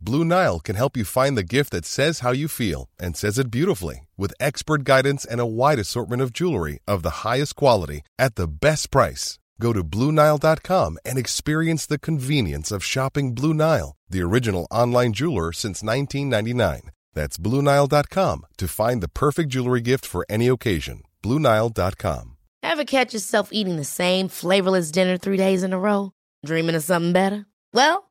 Blue Nile can help you find the gift that says how you feel and says it beautifully with expert guidance and a wide assortment of jewelry of the highest quality at the best price. Go to BlueNile.com and experience the convenience of shopping Blue Nile, the original online jeweler since 1999. That's BlueNile.com to find the perfect jewelry gift for any occasion. BlueNile.com. Ever catch yourself eating the same flavorless dinner three days in a row? Dreaming of something better? Well,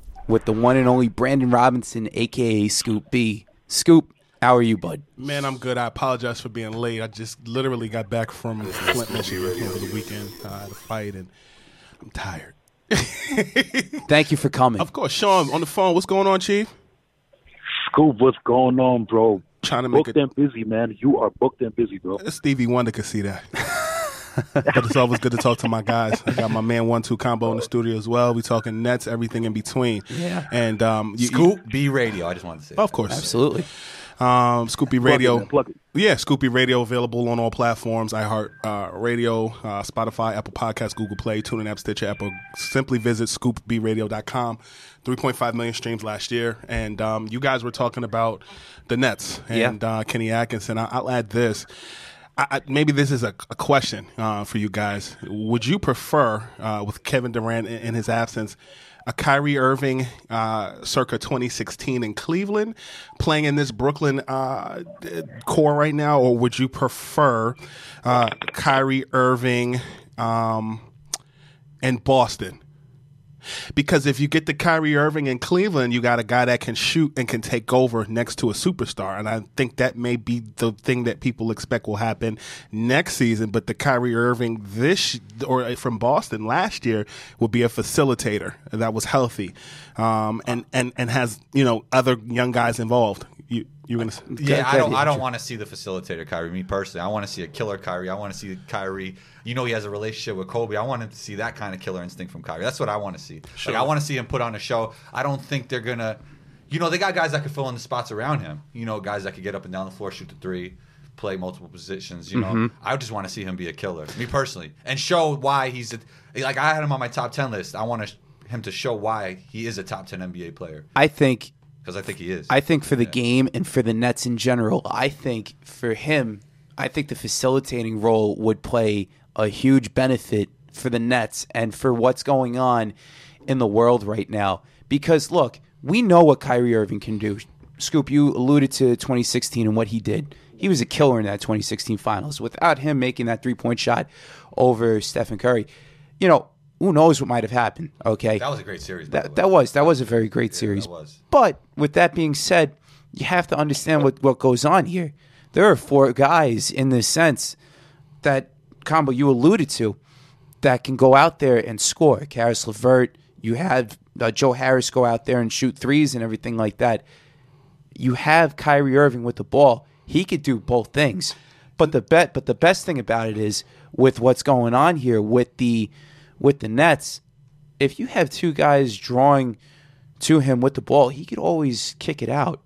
with the one and only Brandon Robinson, aka Scoop B. Scoop, how are you, bud? Man, I'm good. I apologize for being late. I just literally got back from Flint, Michigan over the weekend. I had a fight, and I'm tired. Thank you for coming. Of course, Sean on the phone. What's going on, Chief? Scoop, what's going on, bro? Trying to make booked it. and busy, man. You are booked and busy, bro. Stevie Wonder could see that. but it's always good to talk to my guys. I got my man one two combo in the studio as well. We talking nets, everything in between. Yeah. And um, you, Scoop B Radio. I just wanted to say. you- of course, Absolutely. Um, Scoopy Plug Radio. it, man, plug it. Yeah, Scoop B Radio available on all platforms: iHeart uh, Radio, uh, Spotify, Apple Podcasts, Google Play, TuneIn App, Stitcher, Apple. Simply visit scoopbradio.com. 3.5 million streams last year, and um, you guys were talking about the Nets and uh, Kenny Atkinson. I, I'll add this. I, maybe this is a, a question uh, for you guys. Would you prefer, uh, with Kevin Durant in, in his absence, a Kyrie Irving uh, circa 2016 in Cleveland playing in this Brooklyn uh, core right now, or would you prefer uh, Kyrie Irving um, in Boston? Because if you get the Kyrie Irving in Cleveland, you got a guy that can shoot and can take over next to a superstar. And I think that may be the thing that people expect will happen next season. But the Kyrie Irving this or from Boston last year would be a facilitator that was healthy, um, and and and has you know other young guys involved. You you're gonna Yeah, I don't. I don't want to see the facilitator Kyrie. Me personally, I want to see a killer Kyrie. I want to see Kyrie. You know, he has a relationship with Kobe. I want to see that kind of killer instinct from Kyrie. That's what I want to see. Like, I want to see him put on a show. I don't think they're gonna. You know, they got guys that could fill in the spots around him. You know, guys that could get up and down the floor, shoot the three, play multiple positions. You know, Mm-hmm. I just want to see him be a killer. Me personally, and show why he's a, like I had him on my top ten list. I want to, him to show why he is a top ten NBA player I think because I think he is. I think for the game and for the Nets in general, I think for him, I think the facilitating role would play a huge benefit for the Nets and for what's going on in the world right now. Because look, we know what Kyrie Irving can do. Scoop, you alluded to 2016 and what he did. He was a killer in that 2016 finals. Without him making that three point shot over Stephen Curry, you know, who knows what might have happened, okay? that was a great series. That, that was that was a very great series. was. But with that being said, you have to understand what, what goes on here. There are four guys in this sense that combo you alluded to that can go out there and score. Caris LeVert, you have uh, Joe Harris go out there and shoot threes and everything like that. You have Kyrie Irving with the ball. He could do both things. But the bet but the best thing about it is with what's going on here with the with the Nets, if you have two guys drawing to him with the ball, he could always kick it out.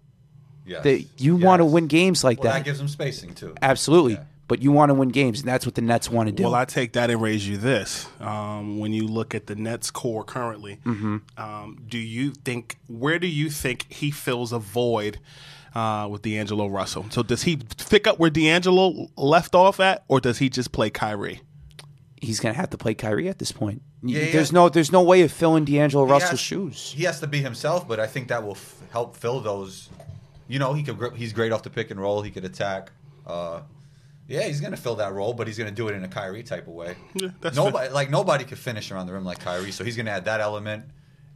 Yes. That you want to win games like Well, that. that. gives him spacing too. Absolutely. Yeah. But you want to win games, and that's what the Nets want to do. Well, I take that and raise you this. Um, when you look at the Nets core currently, Mm-hmm. um, do you think where do you think he fills a void uh, with D'Angelo Russell? So does he pick up where D'Angelo left off at, or does he just play Kyrie? He's going to have to play Kyrie at this point. Yeah, yeah. there's no there's no way of filling D'Angelo He Russell's has- shoes. He has to be himself, but I think that will f- help fill those. You know, he could. He's great off the pick and roll. He could attack. Uh, yeah, he's going to fill that role, but he's going to do it in a Kyrie type of way. Yeah, that's nobody like nobody could finish around the rim like Kyrie, so he's going to add that element.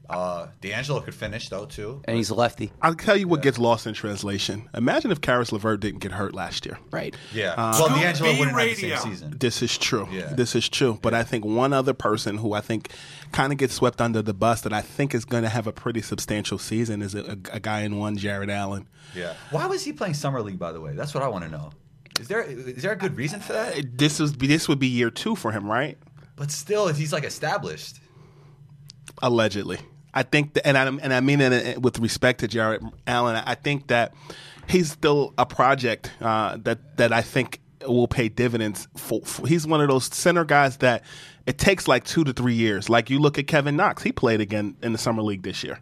Uh, D'Angelo could finish though too. And he's a lefty. I'll tell you what gets lost in translation. Imagine if Caris LeVert didn't get hurt last year. Right. Yeah. Uh, well, D'Angelo wouldn't have the same season. This is true. Yeah. This is true. But I think one other person who I think kind of gets swept under the bus that I think is going to have a pretty substantial season is a, a, guy in one, Jarrett Allen. Yeah. Why was he playing summer league? By the way, that's what I want to know. Is there is there a good reason for that? This is this would be year two for him, right? But still, he's like established. allegedly. I think, that, and I and I mean it with respect to Jarrett Allen. I think that he's still a project uh, that that I think will pay dividends. For, for- he's one of those center guys that it takes like two to three years. Like you look at Kevin Knox, he played again in the summer league this year.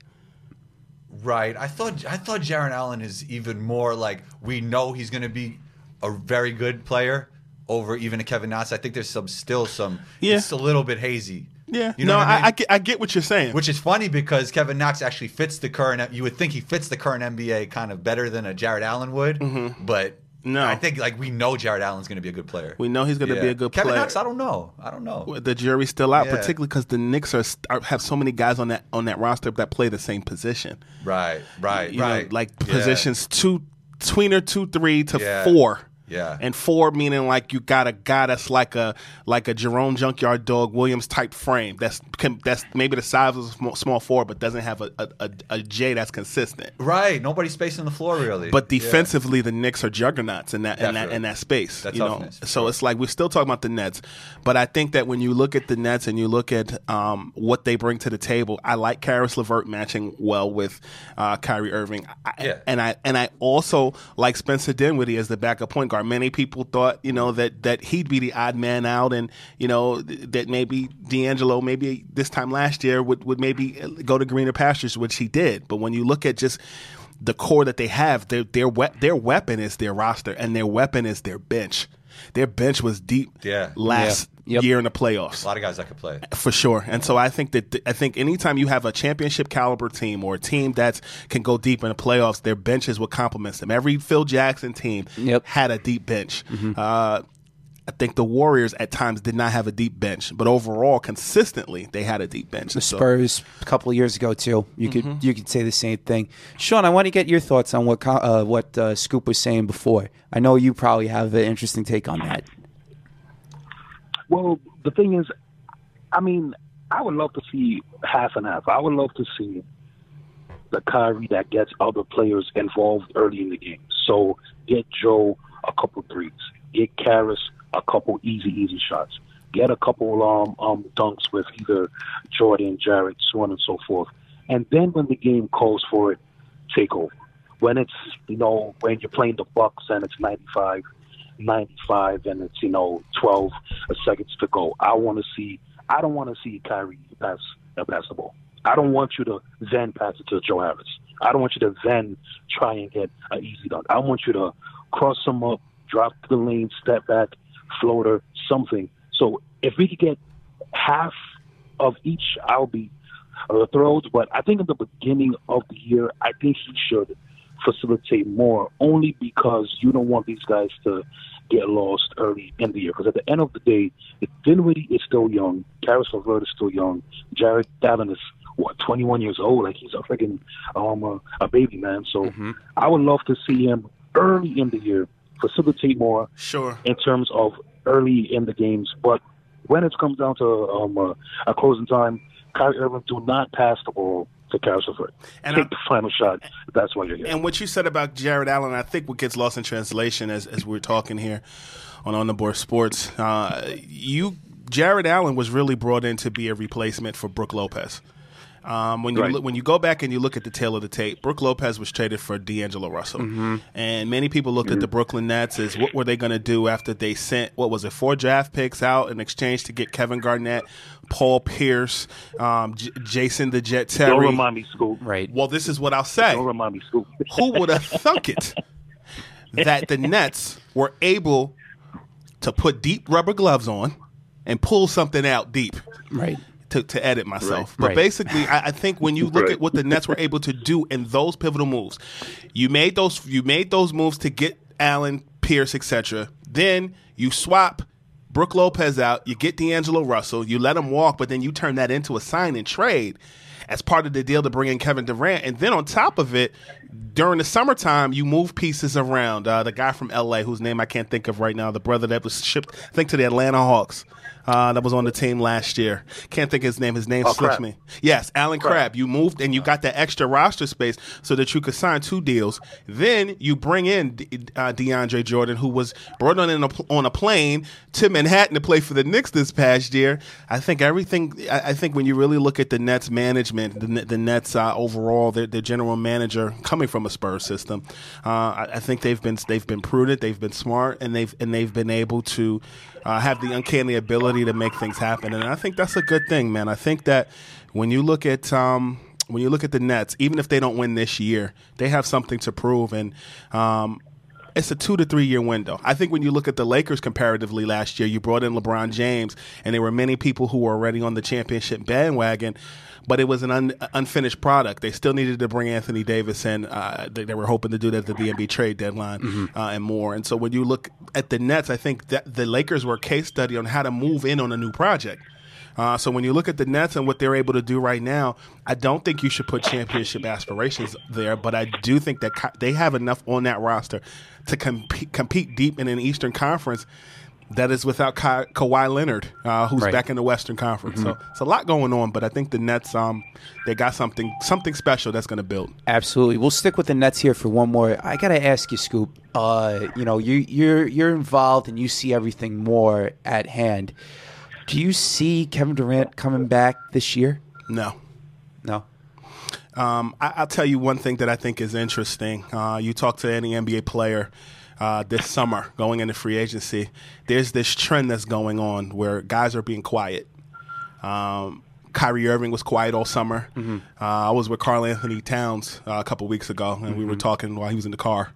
Right. I thought I thought Jarrett Allen is even more like we know he's going to be a very good player over even a Kevin Knox. I think there's some still some Yeah. it's a little bit hazy. Yeah, You know no, I, I mean? I, get, I get what you're saying. Which is funny because Kevin Knox actually fits the current. You would think he fits the current NBA kind of better than a Jarrett Allen would, but Mm-hmm. No. I think like we know Jarrett Allen's going to be a good player. we know he's going to Yeah. be a good Kevin player. Knox, I don't know. I don't know. the jury's still out, Yeah. particularly because the Knicks are, are have so many guys on that on that roster that play the same position. Right. Right. you know, right. like Yeah. positions two, tweener two three to four. Yeah. and four meaning like you got a guy that's like a like a Jerome Junkyard Dog Williams type frame. That's can, that's maybe the size of a small, small four, but doesn't have a, a, a, a J that's consistent. Right. Nobody's spacing the floor really. But Yeah. defensively, the Knicks are juggernauts in that in that in that space. That you know, toughness, so sure. it's like we're still talking about the Nets, but I think that when you look at the Nets and you look at um, what they bring to the table, I like Caris LeVert matching well with uh, Kyrie Irving. I, Yeah. and I and I also like Spencer Dinwiddie as the backup point guard. Many people thought you know that that he'd be the odd man out, and you know th- that maybe D'Angelo maybe this time last year would would maybe go to greener pastures, which he did. But when you look at just the core that they have, their their we- their weapon is their roster, and their weapon is their bench. Their bench was deep Yeah. last Yeah. Yep. year in the playoffs a lot of guys that could play. for sure. And so I think that I think anytime you have a championship caliber team or a team that can go deep in the playoffs, their benches will complement them. Every Phil Jackson team Yep. had a deep bench. Uh, I think the Warriors at times did not have a deep bench, but overall, consistently, they had a deep bench. The So- Spurs a couple of years ago too. You Mm-hmm. could you could say the same thing. Sean, I want to get your thoughts on what uh, what uh, Scoop was saying before. I know you probably have an interesting take on that. Well, the thing is, I mean, I would love to see half and half. I would love to see the Kyrie that gets other players involved early in the game. So get Joe a couple threes, get Caris a couple easy, easy shots, get a couple um, um dunks with either Jordan, Jarrett, so on and so forth. And then when the game calls for it, take over. When it's you know when you're playing the Bucks and it's 95 95 and it's you know 12 seconds to go. I want to see. I don't want to see Kyrie pass uh, pass the ball. I don't want you to then pass it to Joe Harris. I don't want you to then try and get an easy dunk. I want you to cross him up, drop to the lane, step back, floater, something. So if we could get half of each, I'll be uh, thrilled. But I think in the beginning of the year, I think he should facilitate more, only because you don't want these guys to get lost early in the year. Because at the end of the day, if Dinwiddie is still young, Caris LeVert is still young, Jarrett Allen is what 21 years old, like he's a freaking um a, a baby man. So I would love to see him early in the year facilitate more Sure. in terms of early in the games. But when it comes down to um, uh, a closing time, Kyrie Irving do not pass the ball to LeVert. And Take I- the final shot. That's why you're here. And what you said about Jarrett Allen, I think what gets lost in translation as as we're talking here on On the Board Sports, uh, you Jarrett Allen was really brought in to be a replacement for Brooke Lopez. Um, when you Right. look, when you go back and you look at the tale of the tape, Brooke Lopez was traded for D'Angelo Russell, and many people looked at the Brooklyn Nets as what were they going to do after they sent what was it four draft picks out in exchange to get Kevin Garnett, Paul Pierce, um, J- Jason the Jet Terry. don't remind me, Scoop. Right. Well, this is what I'll say Don't remind me, Scoop. who would have thunk it that the Nets were able to put deep rubber gloves on and pull something out deep Right. To, to edit myself. But Right. basically, I, I think when you look Right. at what the Nets were able to do in those pivotal moves, you made those you made those moves to get Allen, Pierce, etc. Then you swap Brooke Lopez out, you get D'Angelo Russell, you let him walk, but then you turn that into a sign and trade as part of the deal to bring in Kevin Durant. And then on top of it, during the summertime, you move pieces around. Uh, the guy from LA, whose name I can't think of right now, the brother that was shipped, I think, to the Atlanta Hawks. Uh, that was on the team last year. Can't think of his name. His name Oh, slips Crabbe. me. Yes, Allen Crabbe. You moved and you got that extra roster space so that you could sign two deals. Then you bring in D- uh, DeAndre Jordan, who was brought on in a, on a plane to Manhattan to play for the Knicks this past year. I think everything. I, I think when you really look at the Nets management, the, the Nets uh, overall, their, their general manager coming from a Spurs system, uh, I, I think they've been they've been prudent, they've been smart, and they've and they've been able to uh, have the uncanny ability to make things happen. And I think that's a good thing, man. I think that when you look at um, when you look at the Nets, even if they don't win this year, they have something to prove. And um, it's a two to three year window. I think when you look at the Lakers comparatively last year, you brought in LeBron James, and there were many people who were already on the championship bandwagon, but it was an un- unfinished product. They still needed to bring Anthony Davis in. Uh, they, they were hoping to do that at the NBA trade deadline uh, and more. And so when you look at the Nets, I think that the Lakers were a case study on how to move in on a new project. Uh, so when you look at the Nets and what they're able to do right now, I don't think you should put championship aspirations there, but I do think that they have enough on that roster to compete, compete deep in an Eastern Conference that is without Ka- Kawhi Leonard, uh, who's Right. back in the Western Conference. So it's a lot going on, but I think the Nets, um, they got something something special that's going to build. Absolutely. We'll stick with the Nets here for one more. I gotta ask you, Scoop. Uh, you know, you you're you're involved and you see everything more at hand. Do you see Kevin Durant coming back this year? No. No. Um, I, I'll tell you one thing that I think is interesting. Uh, you talk to any NBA player uh, this summer going into free agency, there's this trend that's going on where guys are being quiet. Um, Kyrie Irving was quiet all summer. Uh, I was with Karl-Anthony Towns uh, a couple weeks ago, and we were talking while he was in the car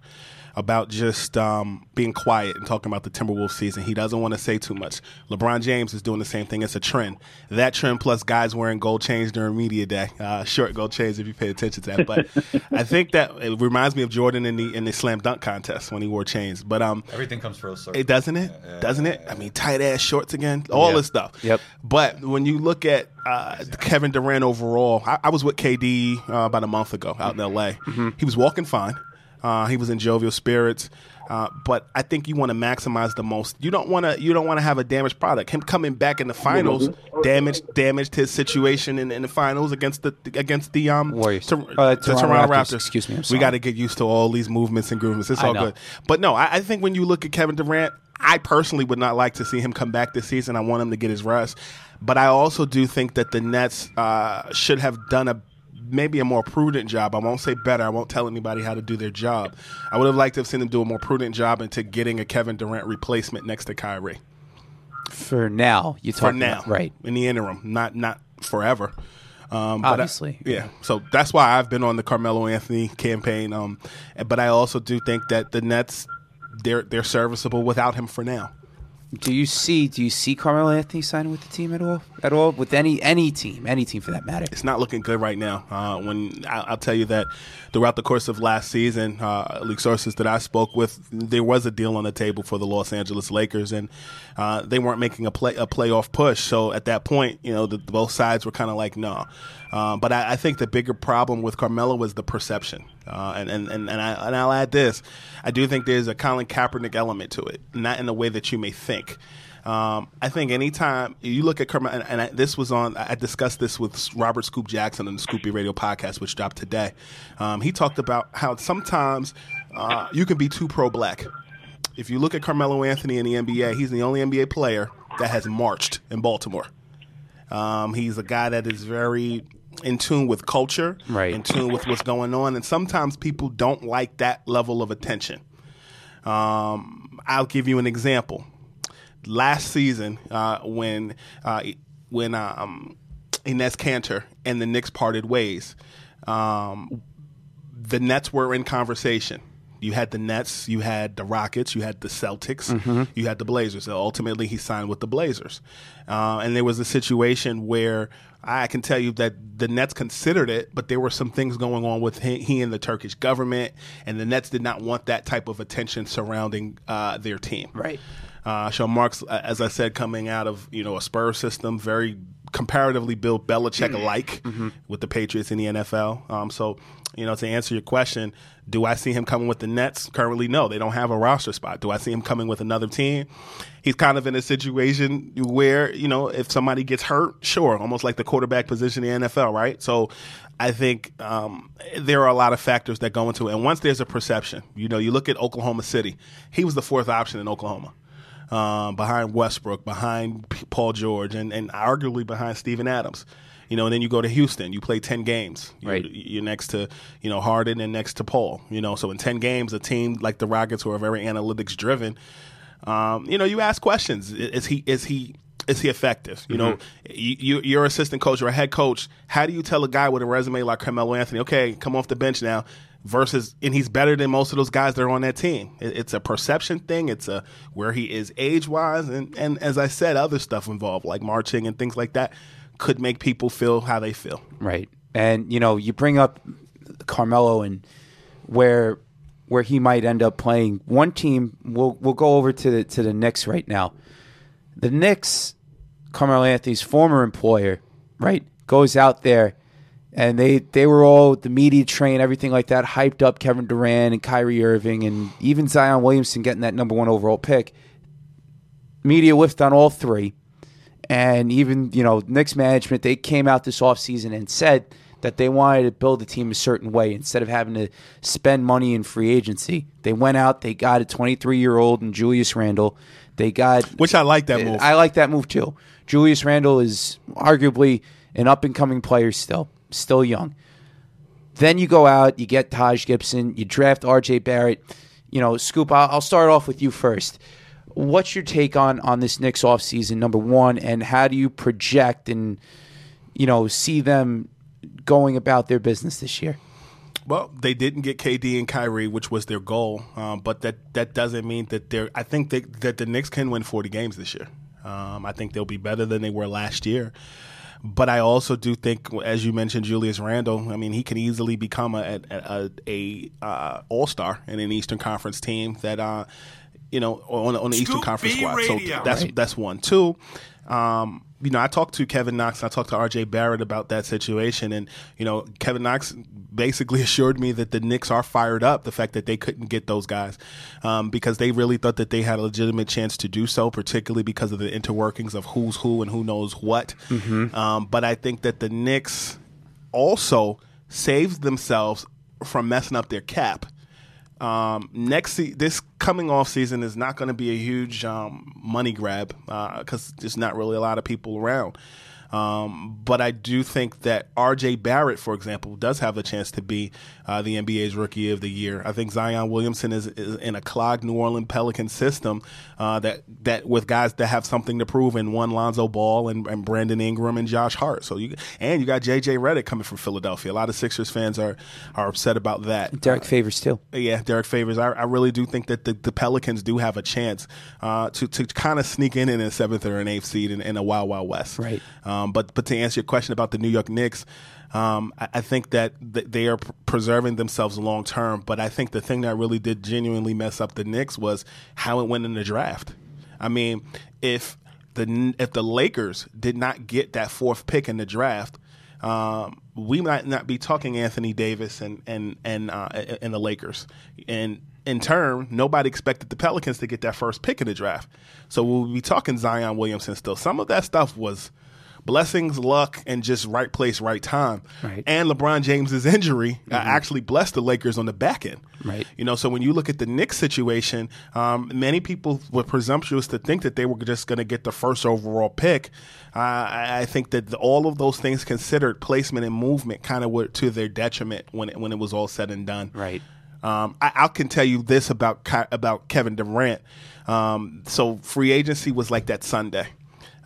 about just um, being quiet and talking about the Timberwolves season. He doesn't want to say too much. LeBron James is doing the same thing. It's a trend. That trend plus guys wearing gold chains during media day, uh, short gold chains if you pay attention to that. But I think that it reminds me of Jordan in the in the slam dunk contest when he wore chains. But um, Everything comes full circle. it doesn't it? Doesn't it? I mean, tight ass shorts again, all Yeah. this stuff. Yep. But when you look at uh, Kevin Durant overall, I, I was with KD uh, about a month ago out in LA. He was walking fine. Uh, he was in jovial spirits. Uh, but I think you want to maximize the most. You don't want to. You don't want to have a damaged product. Him coming back in the finals damaged damaged his situation in, in the finals against the against the um Warriors. Tor- Uh, the Toronto Toronto Raptors. Raptors. Excuse me, I'm we got to get used to all these movements and grooves. It's all good. But no, I, I think when you look at Kevin Durant, I personally would not like to see him come back this season. I want him to get his rest. But I also do think that the Nets uh, should have done a maybe a more prudent job. I won't say better. I won't tell anybody how to do their job. I would have liked to have seen them do a more prudent job into getting a Kevin Durant replacement next to Kyrie For now, you talk for now, right? In the interim, not not forever. Um, but I- Obviously. yeah. So that's why I've been on the Carmelo Anthony campaign. Um, but I also do think that the Nets they're they're serviceable without him for now. Do you see? Do you see Carmelo Anthony signing with the team at all? At all with any any team, any team for that matter? It's not looking good right now. Uh, when I, I'll tell you that throughout the course of last season, uh, league sources that I spoke with, there was a deal on the table for the Los Angeles Lakers, and uh, they weren't making a play a playoff push. So at that point, you know, the, both sides were kind of like, no. Um, but I, I think the bigger problem with Carmelo was the perception, uh, and and and, and, I, and I'll add this: I do think there's a Colin Kaepernick element to it, not in the way that you may think. Um, I think anytime you look at Carmelo, and, and I, this was on, I discussed this with Robert Scoop Jackson on the Scoop B Radio podcast, which dropped today. Um, he talked about how sometimes uh, you can be too pro-black. If you look at Carmelo Anthony in the NBA, he's the only NBA player that has marched in Baltimore. Um, he's a guy that is very in tune with culture, Right. in tune with what's going on, and sometimes people don't like that level of attention. Um, I'll give you an example. Last season, uh, when uh, when um, Enes Kanter and the Knicks parted ways, um, the Nets were in conversation You had the Nets, you had the Rockets, you had the Celtics, you had the Blazers. So ultimately, he signed with the Blazers, uh, and there was a situation where I can tell you that the Nets considered it, but there were some things going on with he, he and the Turkish government, and the Nets did not want that type of attention surrounding uh, their team. Right. Uh, Sean Marks, uh, as I said, coming out of you know a Spurs system, very comparatively built Belichick alike with the Patriots in the NFL. Um, so, you know, to answer your question, do I see him coming with the Nets? Currently, no. They don't have a roster spot. Do I see him coming with another team? He's kind of in a situation where, you know, if somebody gets hurt, sure, almost like the quarterback position in the NFL, right? So I think um, there are a lot of factors that go into it. And once there's a perception, you know, you look at Oklahoma City, he was the fourth option in Oklahoma um, behind Westbrook, behind P- Paul George, and, and arguably behind Steven Adams. You know, and then you go to Houston. You play ten games. You're, Right. You're next to you know Harden and next to Paul. You know, so in ten games, a team like the Rockets, who are very analytics driven, um, you know, you ask questions. Is he is he is he effective? You know, you, you, you're assistant coach or a head coach. How do you tell a guy with a resume like Carmelo Anthony, okay, come off the bench now, versus and he's better than most of those guys that are on that team. It, it's a perception thing. It's a where he is age wise, and and as I said, other stuff involved like marching and things like that could make people feel how they feel. Right. And you know, you bring up Carmelo and where where he might end up playing. One team we'll we'll go over to the to the Knicks right now. The Knicks, Carmelo Anthony's former employer, right, goes out there and they they were all the media train, everything like that, hyped up Kevin Durant and Kyrie Irving and even Zion Williamson getting that number one overall pick. Media whiffed on all three and even you know Knicks management they came out this offseason and said that they wanted to build the team a certain way instead of having to spend money in free agency. They went out, they got a 23 year old and Julius Randle. They got Which I like that eh, move. I like that move too. Julius Randle is arguably an up and coming player still, still young. Then you go out, you get Taj Gibson, you draft RJ Barrett. You know, Scoop, I'll, I'll start off with you first. What's your take on on this Knicks offseason, number one, and how do you project and, you know, see them going about their business this year? Well, they didn't get KD and Kyrie, which was their goal, um, but that that doesn't mean that they're. I think they, that the Knicks can win forty games this year. Um, I think they'll be better than they were last year. But I also do think, as you mentioned, Julius Randle. I mean, he can easily become a a, a, a uh, all star in an Eastern Conference team that, uh, you know, on, on the Eastern Conference squad. Radio. So that's that's one. Two. Um, you know, I talked to Kevin Knox and I talked to RJ Barrett about that situation. And, you know, Kevin Knox basically assured me that the Knicks are fired up, the fact that they couldn't get those guys um, because they really thought that they had a legitimate chance to do so, particularly because of the interworkings of who's who and who knows what. Um, but I think that the Knicks also saved themselves from messing up their cap. Um, next, se- this coming off season is not going to be a huge um, money grab because there's not really a lot of people around. Um, but I do think that R.J. Barrett, for example, does have a chance to be uh, the NBA's Rookie of the Year. I think Zion Williamson is, is in a clogged New Orleans Pelican system uh, that that with guys that have something to prove in one Lonzo Ball and, and Brandon Ingram and Josh Hart. So you and you got J.J. Redick coming from Philadelphia. A lot of Sixers fans are are upset about that. Derrick Favors too. Yeah, Derrick Favors. I, I really do think that the, the Pelicans do have a chance uh, to to kind of sneak in in a seventh or an eighth seed in, in a Wild Wild West. Right. Um, but but to answer your question about the New York Knicks, um, I, I think that th- they are pr- preserving themselves long term. But I think the thing that really did genuinely mess up the Knicks was how it went in the draft. I mean, if the if the Lakers did not get that fourth pick in the draft, um, we might not be talking Anthony Davis and and and uh, and the Lakers. And in turn, nobody expected the Pelicans to get that first pick in the draft. So we'll be talking Zion Williamson still. Some of that stuff was blessings, luck, and just right place, right time. Right. And LeBron James's injury uh, actually blessed the Lakers on the back end. Right. You know, so when you look at the Knicks situation, um, many people were presumptuous to think that they were just going to get the first overall pick. Uh, I, I think that the, all of those things considered, placement and movement, kind of were to their detriment when it, when it was all said and done. Right. Um, I, I can tell you this about about Kevin Durant. Um, so free agency was like that Sunday.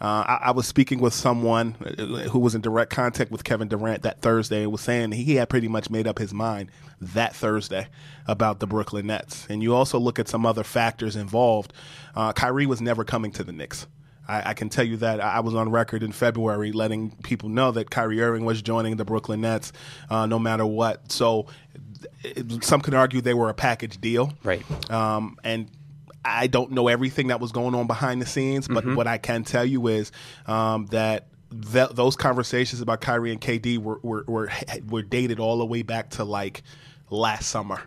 Uh, I, I was speaking with someone uh, who was in direct contact with Kevin Durant that Thursday and was saying he had pretty much made up his mind that Thursday about the Brooklyn Nets. And you also look at some other factors involved. Uh, Kyrie was never coming to the Knicks. I, I can tell you that I was on record in February letting people know that Kyrie Irving was joining the Brooklyn Nets uh, no matter what. So some could argue they were a package deal. Right. Um, and I don't know everything that was going on behind the scenes, but what I can tell you is um, that th- those conversations about Kyrie and KD were, were were were dated all the way back to like last summer.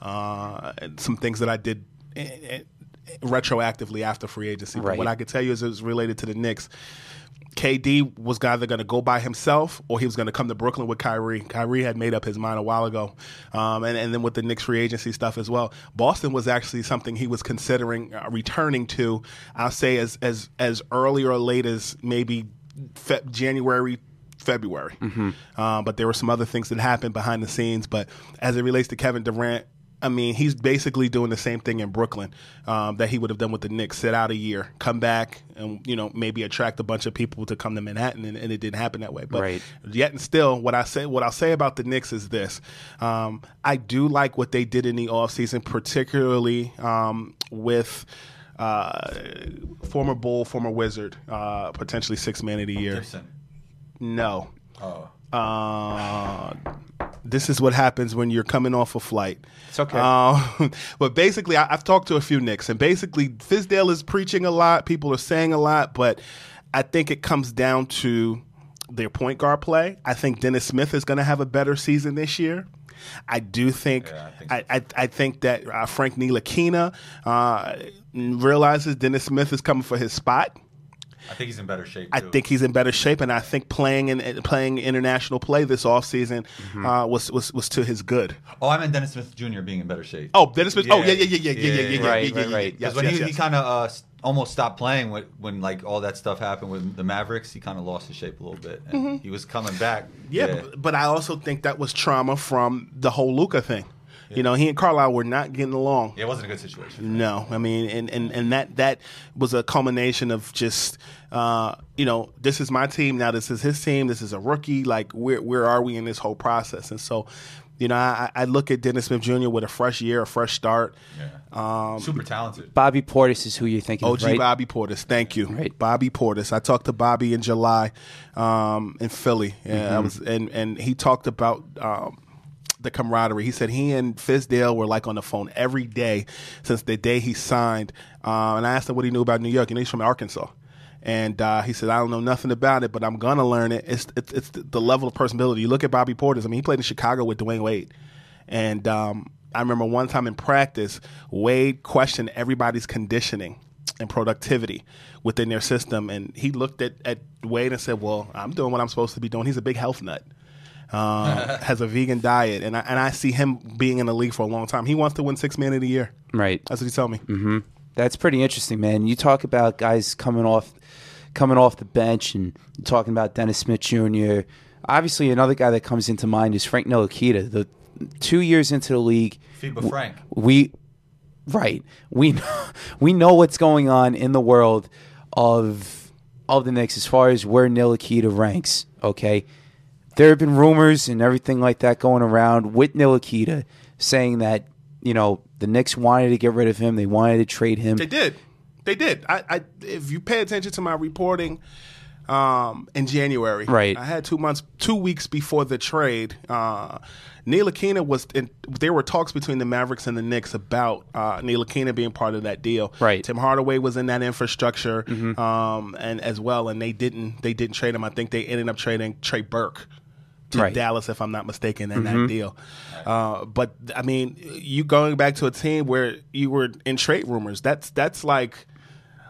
Uh, and some things that I did eh, eh, retroactively after free agency. But Right. what I could tell you is it was related to the Knicks. KD was either going to go by himself or he was going to come to Brooklyn with Kyrie. Kyrie had made up his mind a while ago, um, and and then with the Knicks free agency stuff as well. Boston was actually something he was considering uh, returning to. I'll say as as as early or late as maybe fe- January. February, um, but there were some other things that happened behind the scenes. But as it relates to Kevin Durant, I mean, he's basically doing the same thing in Brooklyn um, that he would have done with the Knicks. Sit out a year, come back, and you know maybe attract a bunch of people to come to Manhattan, and, and it didn't happen that way. But Right. yet and still, what I say, what I'll say about the Knicks is this: um, I do like what they did in the offseason, particularly um, with. Uh, former Bull, former Wizard, uh, potentially six man of the year. Gibson. No. Oh. Uh, this is what happens when you're coming off a flight. It's okay. Um, but basically, I, I've talked to a few Knicks, and basically, Fizdale is preaching a lot. People are saying a lot, but I think it comes down to their point guard play. I think Dennis Smith is going to have a better season this year. I do think Yeah, I think I, I, I think that uh, Frank Ntilikina uh, realizes Dennis Smith is coming for his spot. I think he's in better shape. I think he's in better shape, and I think playing in playing international play this offseason Mm-hmm. uh, was, was was to his good. Oh, I meant Dennis Smith Jr. being in better shape. Oh, Dennis Smith. Oh, yeah, yeah, yeah, yeah, yeah, yeah, yeah, yeah, Right, yeah, right, yeah, right. yeah, Because Yes, when yes, he, yes. he kind of uh, almost stopped playing when, when like all that stuff happened with the Mavericks, he kind of lost his shape a little bit, and he was coming back. Mm-hmm. Yeah, But, but I also think that was trauma from the whole Luka thing. You know, he and Carlisle were not getting along. Yeah, it wasn't a good situation. No, I mean, and, and, and that that was a culmination of just, uh, you know, this is my team now. This is his team. This is a rookie. Like, where where are we in this whole process? And so, you know, I, I look at Dennis Smith Jr. with a fresh year, a fresh start. Yeah. Super talented. Bobby Portis is who you're thinking OG of, right? Bobby Portis, thank you, Right. Bobby Portis. I talked to Bobby in July um, in Philly, and Mm-hmm. I was and and he talked about. Um, the camaraderie. He said he and Fizdale were like on the phone every day since the day he signed. Uh, and I asked him what he knew about New York. Know, he's from Arkansas. And uh, he said, I don't know nothing about it, but I'm to learn it. It's, it's, it's the- level of personability. You look at Bobby Portis. I mean, he played in Chicago with Dwyane Wade. And um, I remember one time in practice, Wade questioned everybody's conditioning and productivity within their system. And he looked at, at Wade and said, Well, I'm doing what I'm supposed to be doing. He's a big health nut. Uh, has a vegan diet, and I, and I see him being in the league for a long time. He wants to win six man of the year. Right. That's what he told me. Mm-hmm. That's pretty interesting, man. You talk about guys coming off coming off the bench and talking about Dennis Smith Jr. Obviously, another guy that comes into mind is Frank Ntilikina. The two years into the league, FIBA Frank. we right we know, we know what's going on in the world of of the Knicks as far as where Ntilikina ranks. Okay, there have been rumors and everything like that going around with Ntilikina saying that you know the Knicks wanted to get rid of him, they wanted to trade him. They did. They did. I, I if you pay attention to my reporting um, in January, Right. I had two months, two weeks before the trade. Uh, Ntilikina was. In, there were talks between the Mavericks and the Knicks about uh, Ntilikina being part of that deal. Right. Tim Hardaway was in that infrastructure, Mm-hmm. um, and as well, and they didn't. They didn't trade him. I think they ended up trading Trey Burke. To Right. Mm-hmm. Dallas, if I'm not mistaken, in that deal. Uh, but I mean, you going back to a team where you were in trade rumors. That's that's like,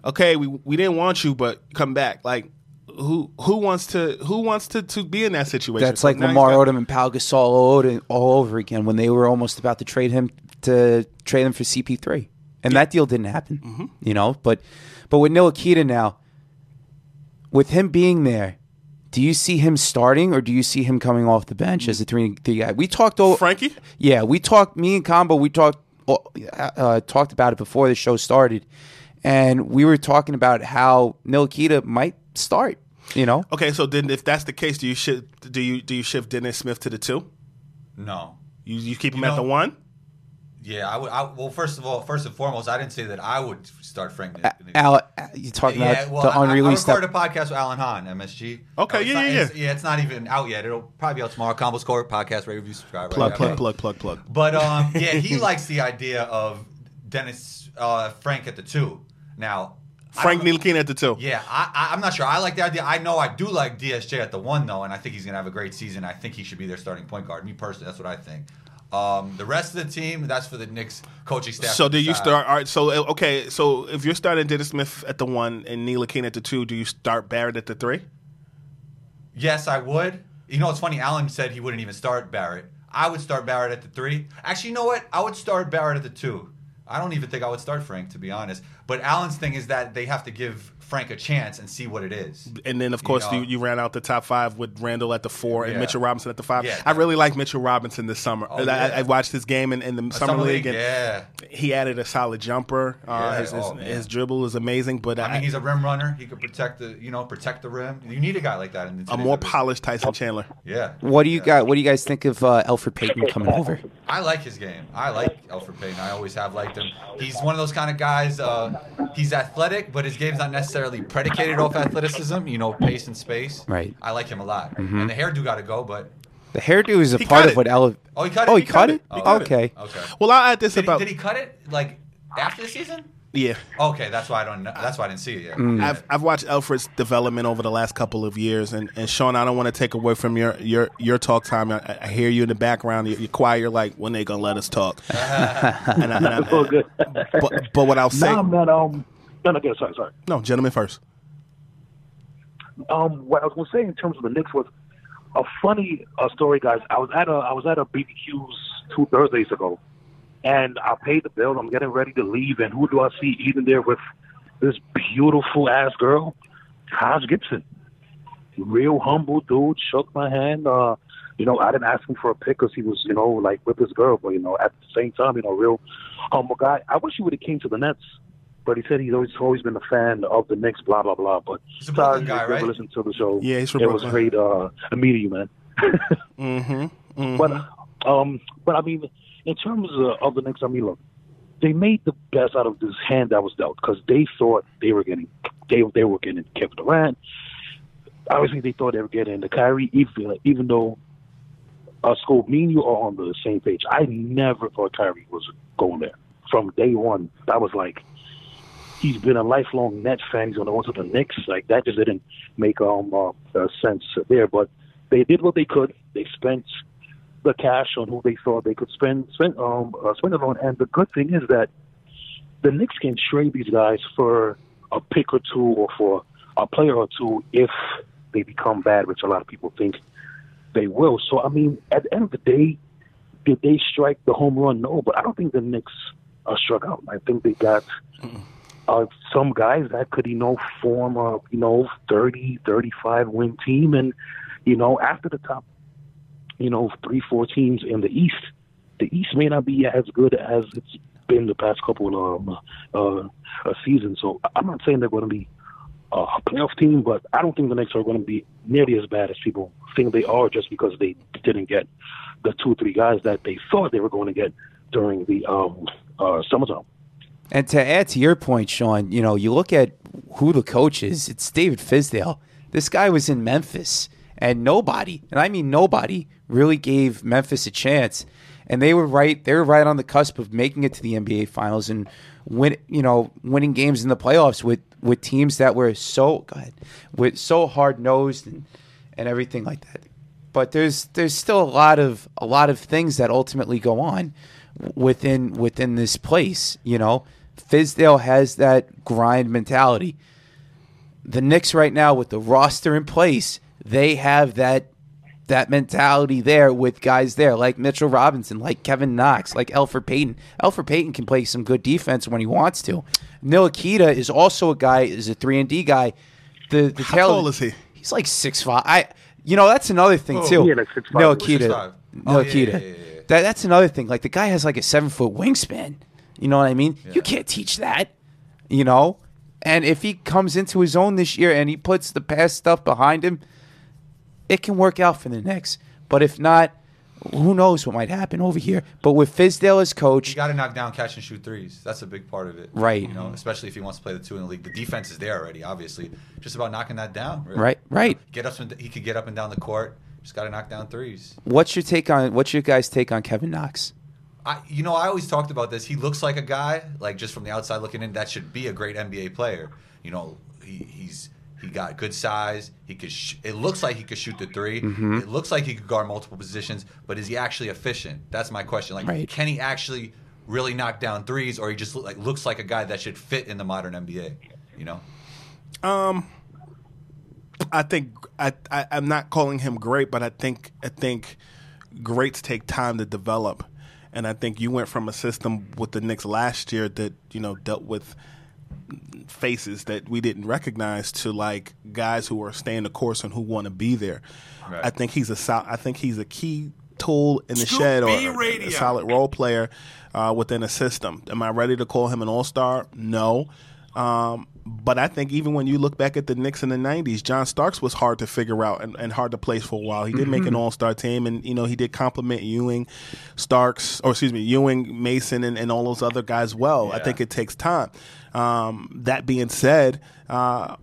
okay, we we didn't want you, but come back. Like, who who wants to who wants to, to be in that situation? That's like he's Lamar got- Odom and Pau Gasol all over, all over again when they were almost about to trade him to trade him for CP3, and that deal didn't happen. Mm-hmm. You know, but but with Ntilikina now, with him being there, do you see him starting or do you see him coming off the bench as a three three guy? We talked over Frankie. yeah, we talked. Me and Combo, we talked uh, uh, talked about it before the show started, and we were talking about how Ntilikina might start. You know, Okay, so then if that's the case, do you shift do you do you shift Dennis Smith to the two? No. You you keep him You at the one? Yeah, I would. I, well, first of all, first and foremost, I didn't say that I would start Frank. Nick- Nick- Al, you talking yeah, about well, the I- unreleased I, I stuff? recorded a podcast with Alan Hahn, MSG. Okay, Uh, yeah, not- yeah, it's- yeah. It's not even out yet. It'll probably be out tomorrow. Combos Court podcast, rate, review, subscribe. Plug, right? plug, Okay. plug, plug, plug. But um, yeah, he likes the idea of Dennis uh, Frank at the two. Now, I Frank don't- Ntilikina at the two. Yeah, I, I, I'm not sure. I like the idea. I know I do like DSJ at the one though, and I think he's gonna have a great season. I think he should be their starting point guard. Me personally, that's what I think. Um, the rest of the team, that's for the Knicks coaching staff. So do you start? All right. So okay. So if you're starting Dennis Smith at the one and Neil Ntilikina at the two, do you start Barrett at the three? Yes, I would. You know, it's funny. Allen said he wouldn't even start Barrett. I would start Barrett at the three. Actually, you know what? I would start Barrett at the two. I don't even think I would start Frank, to be honest. But Allen's thing is that they have to give Frank a chance and see what it is. And then, of course, know. you, you ran out the top five with Randle at the four and Yeah. Mitchell Robinson at the five. Yeah. I really like Mitchell Robinson this summer. Oh, I, yeah. I watched his game in, in the A summer, league, and yeah. he added a solid jumper. Uh, Yeah, his, his, oh, his dribble is amazing, but I mean, he's a rim runner. He could protect the, you know, protect the rim. You need a guy like that in the team. a more polished Tyson Chandler. Yeah. What do you got? What do you guys think of uh, Elfrid Payton coming over? I like his game. I like Elfrid Payton. I always have liked him. He's one of those kind of guys. Uh, he's athletic, but his game's not necessarily predicated off athleticism. You know, pace and space. Right. I like him a lot. And the hairdo got to go, but The hairdo is a He part of it. what Ele- oh, he cut it. Oh, he cut it? Oh, cut it. okay. Okay. Well, I'll add this Did he, about did he cut it like after the season? yeah. Okay, that's why I don't. know. That's why I didn't see it yet. Mm. I've, I've watched Elfrid's development over the last couple of years, and, and Sean, I don't want to take away from your your, your talk time. I, I hear you in the background. You're, you're quiet. You're like, when they gonna let us talk? and I, and I- It's all good. but, but what I'll say, Nah, man. Um, no, no, sorry, sorry. no, gentlemen first. um, what I was going to say in terms of the Knicks was a funny uh, story, guys. I was at a I was at a BBQ's two Thursdays ago, and I paid the bill. I'm getting ready to leave, and who do I see eating there with this beautiful ass girl, Taj Gibson, real humble dude. Shook my hand. Uh, you know, I didn't ask him for a pic because he was, you know, like with his girl, but you know, at the same time, you know, real humble guy. I wish he would have came to the Nets. But he said he's always always been a fan of the Knicks, blah blah blah. But He's a Brooklyn guy, if you ever right? Listen to the show. Yeah, he's from it was Brooklyn. great uh, meeting you, man. Mm-hmm. But um, but I mean, in terms of, of the Knicks, I mean, look, they made the best out of this hand that was dealt because they thought they were getting they they were getting Kevin Durant. Obviously, they thought they were getting the Kyrie, even even though. Uh, Scope, me and you are on the same page. I never thought Kyrie was going there from day one. That was like, he's been a lifelong Nets fan. He's going to go to the Knicks. Like that just didn't make um uh, uh, sense there. But they did what they could. They spent the cash on who they thought they could spend spend um uh, spend it on. And the good thing is that the Knicks can trade these guys for a pick or two or for a player or two if they become bad, which a lot of people think they will. So I mean, at the end of the day, did they strike the home run? No, but I don't think the Knicks uh, struck out. I think they got uh, some guys that could, you know, form a, you know, 30, 35 win team. And, you know, after the top, you know, three, four teams in the East, the East may not be as good as it's been the past couple of um, uh, uh, seasons. So I'm not saying they're going to be a playoff team, but I don't think the Knicks are going to be nearly as bad as people think they are just because they didn't get the two, three guys that they thought they were going to get during the um, uh, summertime. And to add to your point, Sean, you know, you look at who the coach is. It's David Fizdale. This guy was in Memphis, and nobody, and I mean nobody, really gave Memphis a chance. And they were right. They were right on the cusp of making it to the NBA Finals and win. You know, winning games in the playoffs with with teams that were so go ahead, with so hard nosed and and everything like that. But there's there's still a lot of a lot of things that ultimately go on within within this place. You know, Fizdale has that grind mentality. The Knicks right now with the roster in place, they have that that mentality there with guys there like Mitchell Robinson, like Kevin Knox, like Elfrid Payton. Elfrid Payton can play some good defense when he wants to. Ntilikina is also a guy, is a three and D guy. The the How tail- tall is he? He's like six five. I you know that's another thing too. yeah, like 6'5". Ntilikina. 6'5". Oh, yeah, Ntilikina. yeah, yeah, yeah. That that's another thing. Like the guy has like a seven foot wingspan. You know what I mean? You can't teach that. you know. And if he comes into his own this year and he puts the past stuff behind him, it can work out for the Knicks. But if not, who knows what might happen over here? But with Fizdale as coach, You got to knock down catch and shoot threes. That's a big part of it, Right. You know, especially if he wants to play the two in the league. The defense is there already, obviously. Just about knocking that down. Really. Right, right. Get up. and- He could get up and down the court. Just got to knock down threes. what's your take on what's your guys' take on Kevin Knox? I, you know, I always talked about this. He looks like a guy, like just from the outside looking in, that should be a great NBA player. You know, he, he's he got good size. He could. Sh- it looks like he could shoot the 3 Mm-hmm. It looks like he could guard multiple positions. But is he actually efficient? That's my question. Like, Right. can he actually really knock down threes, or he just look like looks like a guy that should fit in the modern NBA? You know. I think I, I I'm not calling him great, but I think I think greats take time to develop, and I think you went from a system with the Knicks last year that you know dealt with faces that we didn't recognize to like guys who are staying the course and who want to be there. Right. I think he's a sol- I think he's a key tool in the Scoop shed or B a- Radio. a solid role player uh, within a system. Am I ready to call him an all star? No. Um, but I think even when you look back at the Knicks in the '90s, John Starks was hard to figure out and, and hard to place for a while. He did make an All Star team, and you know he did compliment Ewing, Starks, or excuse me, Ewing, Mason, and, and all those other guys well. I think it takes time. Um, that being said, uh,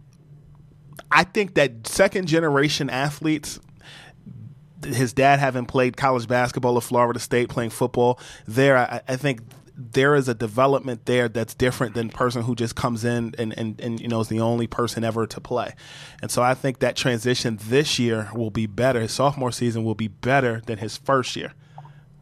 I think that second generation athletes his dad having played college basketball at Florida State, playing football there, I, I think there is a development there that's different than person who just comes in and, and, and you know is the only person ever to play. And so I think that transition this year will be better. His sophomore season will be better than his first year.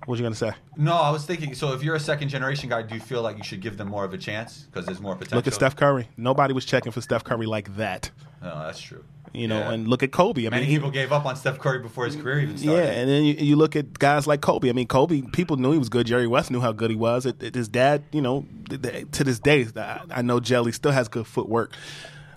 What you gonna say? No, I was thinking. So, if you're a second generation guy, do you feel like you should give them more of a chance because there's more potential? Look at Steph Curry. Nobody was checking for Steph Curry like that. No, that's true. You know, Yeah. and look at Kobe. I Many mean, he- people gave up on Steph Curry before his career even started. Yeah, and then you, you look at guys like Kobe. I mean, Kobe, people knew he was good. Jerry West knew how good he was. It, it- his dad, you know, to this day, I, I know Jelly still has good footwork.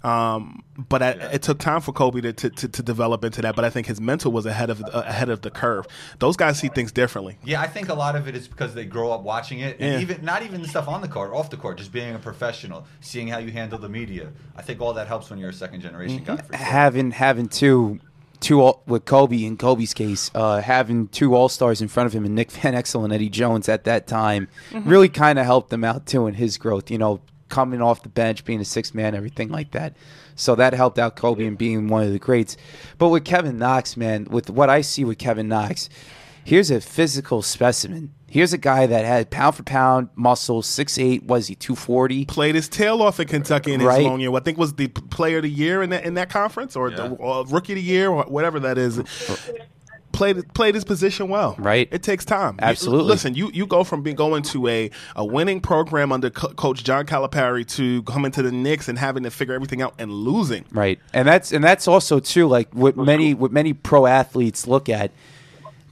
Um, but I, it took time for Kobe to, to, to, to develop into that. But I think his mental was ahead of uh, ahead of the curve. Those guys see things differently. Yeah, I think a lot of it is because they grow up watching it, and Yeah. even not even the stuff on the court, off the court, just being a professional, seeing how you handle the media. I think all that helps when you're a second generation guy. For sure. having having two two all, with Kobe in Kobe's case, uh, having two All Stars in front of him and Nick Van Exel and Eddie Jones at that time really kind of helped him out too in his growth. You know, coming off the bench, being a six man, everything like that. So that helped out Kobe and being one of the greats. But with Kevin Knox, man, with what I see with Kevin Knox, here's a physical specimen. Here's a guy that had pound for pound muscle, six eight. Was he two forty? Played his tail off in Kentucky in his Right. long year. I think was the player of the year in that in that conference or, the, or rookie of the year or whatever that is. Played played his position well. Right. It takes time. You- Absolutely. listen, you you go from being going to a, a winning program under Co- Coach John Calipari to coming to the Knicks and having to figure everything out and losing. Right, and that's and that's also too like what many what many pro athletes look at.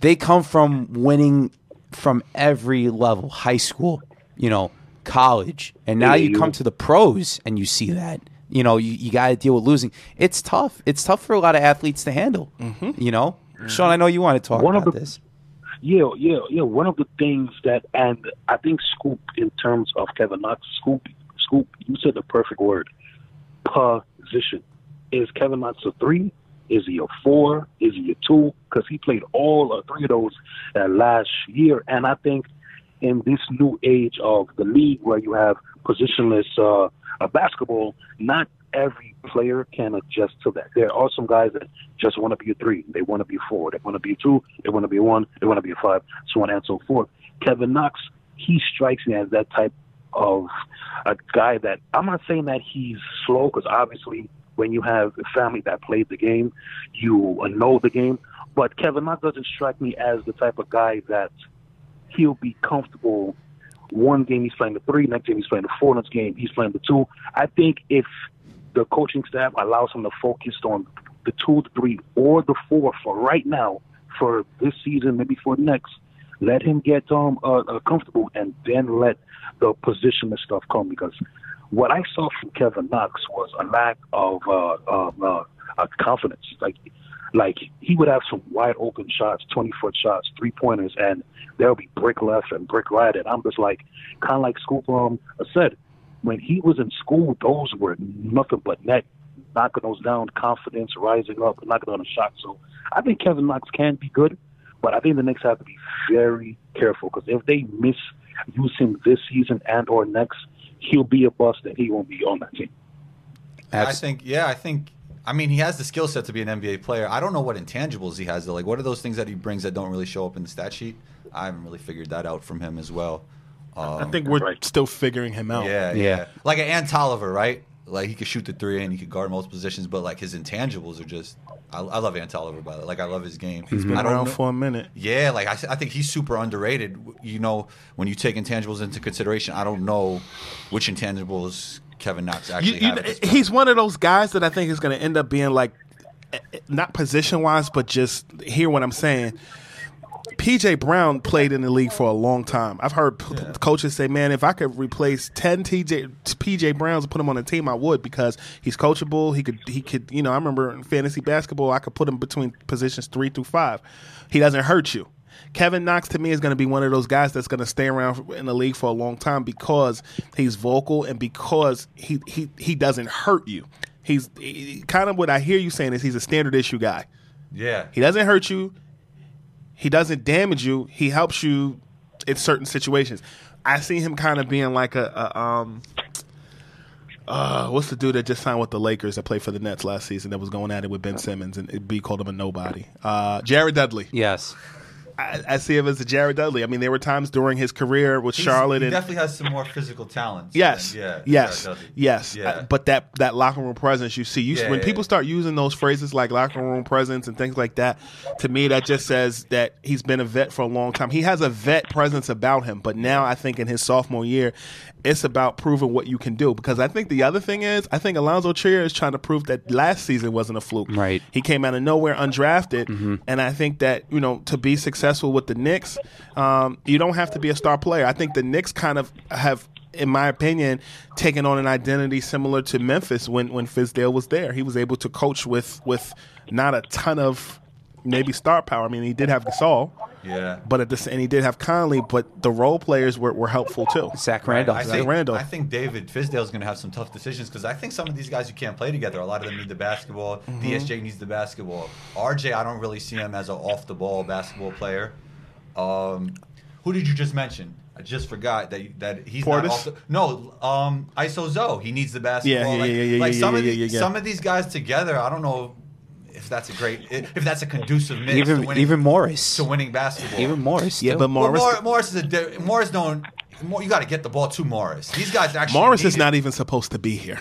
They come from winning from every level, high school, you know, college, and now you you- come to the pros and you see that. You know, you, you got to deal with losing. It's tough. It's tough for a lot of athletes to handle. Mm-hmm. You know, Sean, I know you want to talk One of about the- this. Yeah, yeah, yeah. One of the things that, and I think Scoop, in terms of Kevin Knox, Scoop, Scoop, you said the perfect word. Position. Is Kevin Knox a three? Is he a four? Is he a two? Because he played all uh, three of those uh, last year, and I think in this new age of the league where you have positionless uh, uh, basketball, not every player can adjust to that. There are some guys that just want to be a three, they want to be a four, they want to be a two, they want to be one, they want to be a five, so on and so forth. Kevin Knox, he strikes me as that type of a guy that I'm not saying that he's slow because obviously when you have a family that played the game, you know the game. But Kevin Knox doesn't strike me as the type of guy that he'll be comfortable. One game he's playing the three, next game he's playing the four, next game he's playing the two. I think if the coaching staff allows him to focus on the two, three, or the four for right now, for this season, maybe for next, let him get um uh, uh, comfortable and then let the position and stuff come because what I saw from Kevin Knox was a lack of uh, um, uh, uh, confidence. Like, like he would have some wide open shots, twenty foot shots, three pointers, and there'll be brick left and brick right. And I'm just like, kind of like Scoop um, said, when he was in school, those were nothing but net, knocking those down, confidence, rising up, knocking down a shot. So I think Kevin Knox can be good, but I think the Knicks have to be very careful because if they misuse him this season and or next, he'll be a bust and he won't be on that team. I think, yeah, I think. I mean, he has the skill set to be an NBA player. I don't know what intangibles he has though. Like, what are those things that he brings that don't really show up in the stat sheet? I haven't really figured that out from him as well. I think we're Right. still figuring him out. Yeah, Yeah. yeah. Like an Ant Tolliver, right? Like he could shoot the three and he could guard most positions, but like his intangibles are just. I, I love Ant Tolliver, by the way. Like I love his game. He's been I don't around know- for a minute. Yeah, like I, I think he's super underrated. You know, when you take intangibles into consideration, I don't know which intangibles Kevin Knox actually you, have. at he's one of those guys that I think is going to end up being like, eh, eh, not position wise, but just hear what I'm saying. PJ Brown played in the league for a long time. I've heard p- coaches say, "Man, if I could replace ten TJ PJ Browns and put him on a team, I would because he's coachable. He could he could you know I remember in fantasy basketball, I could put him between positions three through five. He doesn't hurt you. Kevin Knox to me is going to be one of those guys that's going to stay around in the league for a long time because he's vocal and because he he he doesn't hurt you. He's he- kind of what I hear you saying is he's a standard issue guy. yeah, He doesn't hurt you. He doesn't damage you. He helps you in certain situations. I see him kind of being like a, a um uh what's the dude that just signed with the Lakers that played for the Nets last season that was going at it with Ben Simmons and B called him a nobody. Uh Jared Dudley. Yes. I, I see him as a Jared Dudley. I mean, there were times during his career with He's- Charlotte He and definitely has some more physical talents. Yes. than- yeah. Yes. Yes. Yeah. Uh, but that that locker room presence you see, you Yeah, when yeah, people yeah. start using those phrases like locker room presence and things like that, to me that just says that he's been a vet for a long time. He has a vet presence about him, but now I think in his sophomore year, it's about proving what you can do. Because I think the other thing is, I think Allonzo Trier is trying to prove that last season wasn't a fluke. Right. He came out of nowhere undrafted, and I think that you know to be successful with the Knicks, um, you don't have to be a star player. I think the Knicks kind of have, in my opinion, taken on an identity similar to Memphis when when Fizdale was there. He was able to coach with with not a ton of maybe star power. I mean, he did have Gasol, Yeah. but at the and he did have Conley, but the role players were, were helpful too. Zach Right. Randolph. I Zach think, Randolph. I think David Fizdale's going to have some tough decisions because I think some of these guys who can't play together, a lot of them need the basketball. Mm-hmm. DSJ needs the basketball. RJ, I don't really see him as an off the ball basketball player. Um, who did you just mention? I just forgot that that he's Portis? not off the, no um, ISO Zoe. He needs the basketball. yeah, like, yeah, yeah, like yeah, some yeah, of yeah, yeah, yeah. some of these guys together. I don't know if that's a great if that's a conducive mix to Even winning, even Morris. to winning basketball. Even Morris. Yeah, but Morris, Well, Mor- Morris is a di- Morris don't. More, you got to get the ball to Morris. These guys actually. Morris is need not even supposed to be here.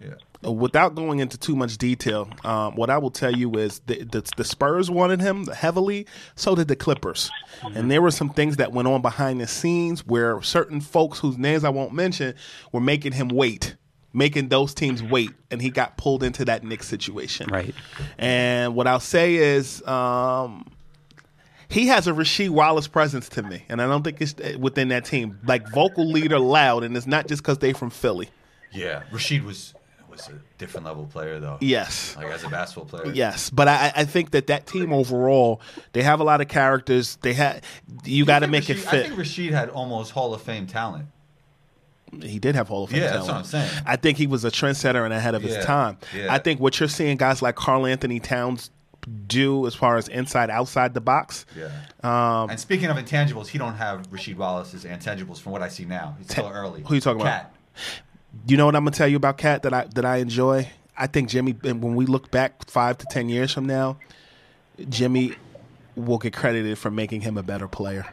Yeah. Uh, Without going into too much detail, um, what I will tell you is the, the, the Spurs wanted him heavily, so did the Clippers. And there were some things that went on behind the scenes where certain folks whose names I won't mention were making him wait, making those teams wait, and he got pulled into that Knicks situation. Right. And what I'll say is, um, he has a Rasheed Wallace presence to me, and I don't think it's uh, within that team. Like vocal leader, loud, and it's not just because they from Philly. Yeah, Rasheed was was a different level player though. Yes. like as a basketball player. Yes, but I, I think that that team overall, they have a lot of characters. They had you got to I think make it fit. I think Rasheed had almost Hall of Fame talent. He did have Hall of Fame Yeah, that's what I'm saying. I think he was a trendsetter and ahead of his time. yeah. I think what you're seeing guys like Karl-Anthony Towns do as far as inside outside the box. Yeah. Um, and speaking of intangibles, he don't have Rasheed Wallace's intangibles from what I see now. He's still early. who you talking about? Cat. You know what I'm gonna tell you about Cat that I that I enjoy. I think Jimmy. When we look back five to ten years from now, Jimmy will get credited for making him a better player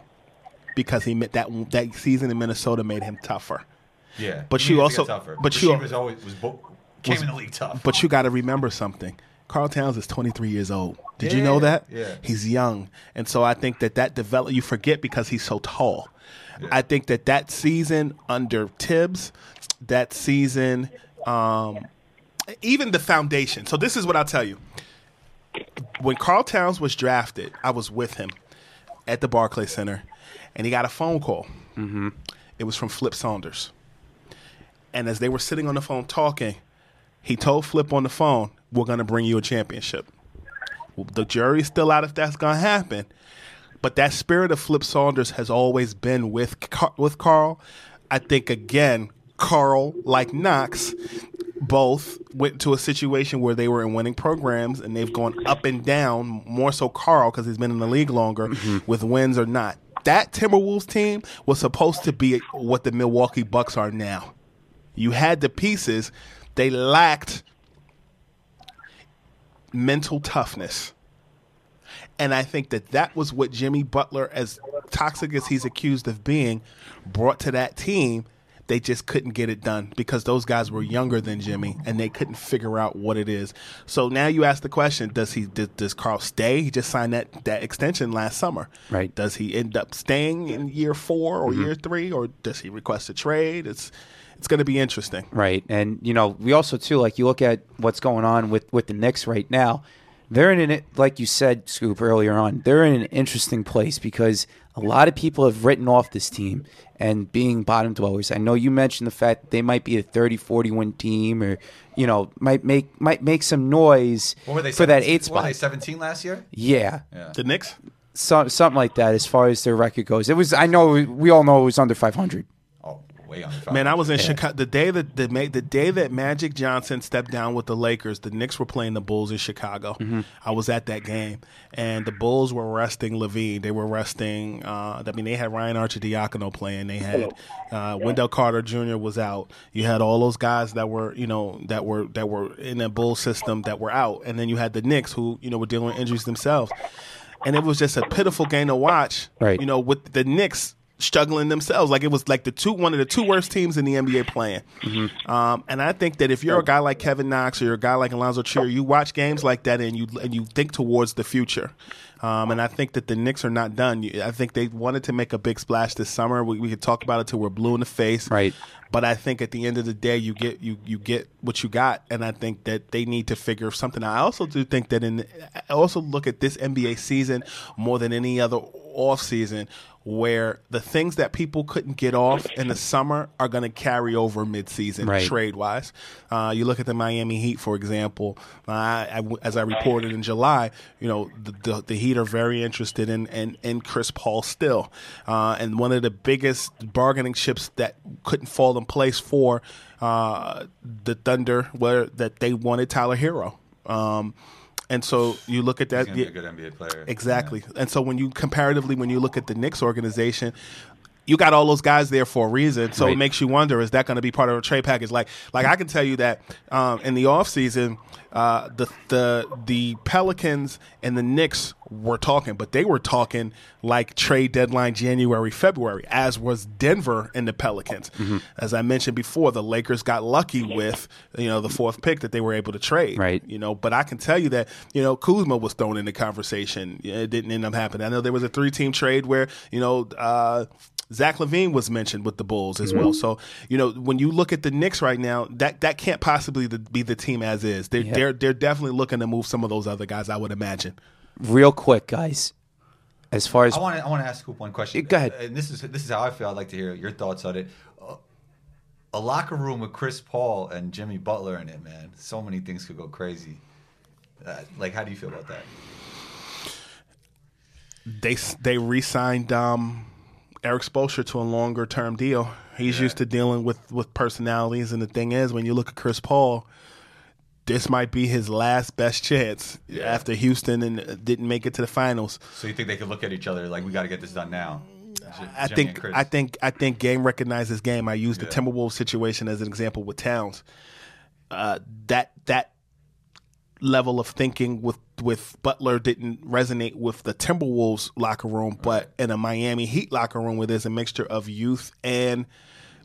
because he met that that season in Minnesota made him tougher. Yeah, But he you also- tougher. but Rasheed you- was always was bo- came in the league tough. But you got to remember something. Karl Towns is 23 years old. Did you know that? yeah. He's young, and so I think that that develop. You forget because he's so tall. I think that that season under Thibs, that season, um, even the foundation. So this is what I'll tell you. When Karl Towns was drafted, I was with him at the Barclay Center, and he got a phone call. Mm-hmm. It was from Flip Saunders. And as they were sitting on the phone talking, he told Flip on the phone, "We're going to bring you a championship." The jury's still out if that's going to happen, but that spirit of Flip Saunders has always been with Car- with Karl. I think again, Karl, like Knox, both went to a situation where they were in winning programs and they've gone up and down. More so, Karl because he's been in the league longer mm-hmm. with wins or not. That Timberwolves team was supposed to be what the Milwaukee Bucks are now. You had the pieces, they lacked mental toughness. And I think that that was what Jimmy Butler, as toxic as he's accused of being, brought to that team. They just couldn't get it done because those guys were younger than Jimmy and they couldn't figure out what it is. So now you ask the question: Does he does, does Karl stay? He just signed that that extension last summer. Right. Does he end up staying in year four or Mm-hmm. year three, or does he request a trade? It's it's going to be interesting. Right. And, you know, we also, too, like you look at what's going on with, with the Knicks right now. They're in an, like you said, Scoop, earlier on, they're in an interesting place because a lot of people have written off this team and being bottom dwellers. I know you mentioned the fact that they might be a 30, 40 win team or, you know, might make might make some noise were they for that 17 eight What were they spot. 17 last year? Yeah. The Knicks. So, something like that as far as their record goes. It was, I know, we all know it was under 500. Way on. Man, I was in Chicago the day that the ma- the day that Magic Johnson stepped down with the Lakers. The Knicks were playing the Bulls in Chicago. I was at that game, and the Bulls were resting LaVine. They were resting. Uh, I mean, they had Ryan Arcidiacono playing. They had uh, Wendell Carter Jr. was out. You had all those guys that were you know that were that were in the Bull system that were out, and then you had the Knicks who you know were dealing with injuries themselves. And it was just a pitiful game to watch. Right. You know, with the Knicks struggling themselves. Like it was like the two one of the two worst teams in the NBA playing. Um, and I think that if you're a guy like Kevin Knox or you're a guy like Allonzo Trier, you watch games like that and you and you think towards the future. Um, and I think that the Knicks are not done. I think they wanted to make a big splash this summer. We, we could talk about it till we're blue in the face. Right. But I think at the end of the day, you get you you get what you got, and I think that they need to figure something out. I also do think that in I also look at this NBA season more than any other off season where the things that people couldn't get off in the summer are going to carry over mid-season Right. trade wise. Uh, you look at the Miami Heat, for example. Uh, I, as I reported in July, you know the, the, the Heat are very interested in in, in Chris Paul still, uh, and one of the biggest bargaining chips that couldn't fall in place for uh, the Thunder were that they wanted Tyler Herro. Um, and so you look at that. He's gonna be a good NBA player. Exactly. And so when you comparatively, when you look at the Knicks organization, you got all those guys there for a reason. So it makes you wonder: is that going to be part of a trade package? Like, like I can tell you that um, in the offseason, uh, the the the Pelicans and the Knicks were talking, but they were talking like trade deadline January, February, as was Denver and the Pelicans. As I mentioned before, the Lakers got lucky with you know the fourth pick that they were able to trade. Right. You know, but I can tell you that you know Kuzma was thrown in the conversation. It didn't end up happening. I know there was a three-team trade where you know. Uh, Zach LaVine was mentioned with the Bulls as well. So you know when you look at the Knicks right now, that that can't possibly be the team as is. They're Yeah. they're they're definitely looking to move some of those other guys. I would imagine. Real quick, guys. As far as I want to I want to ask Scoop one question. Go ahead. And this is this is how I feel. I'd like to hear your thoughts on it. A locker room with Chris Paul and Jimmy Butler in it, man. So many things could go crazy. Uh, like, how do you feel about that? They they re-signed um, Erik Spoelstra to a longer term deal. He's used to dealing with with personalities, and the thing is, when you look at Chris Paul, this might be his last best chance after Houston and uh, didn't make it to the finals. So you think they could look at each other like we got to get this done now? J- I think I think I think game recognizes game. I use the Timberwolves situation as an example with Towns. Uh, that that level of thinking with with Butler didn't resonate with the Timberwolves locker room, but in a Miami Heat locker room where there's a mixture of youth and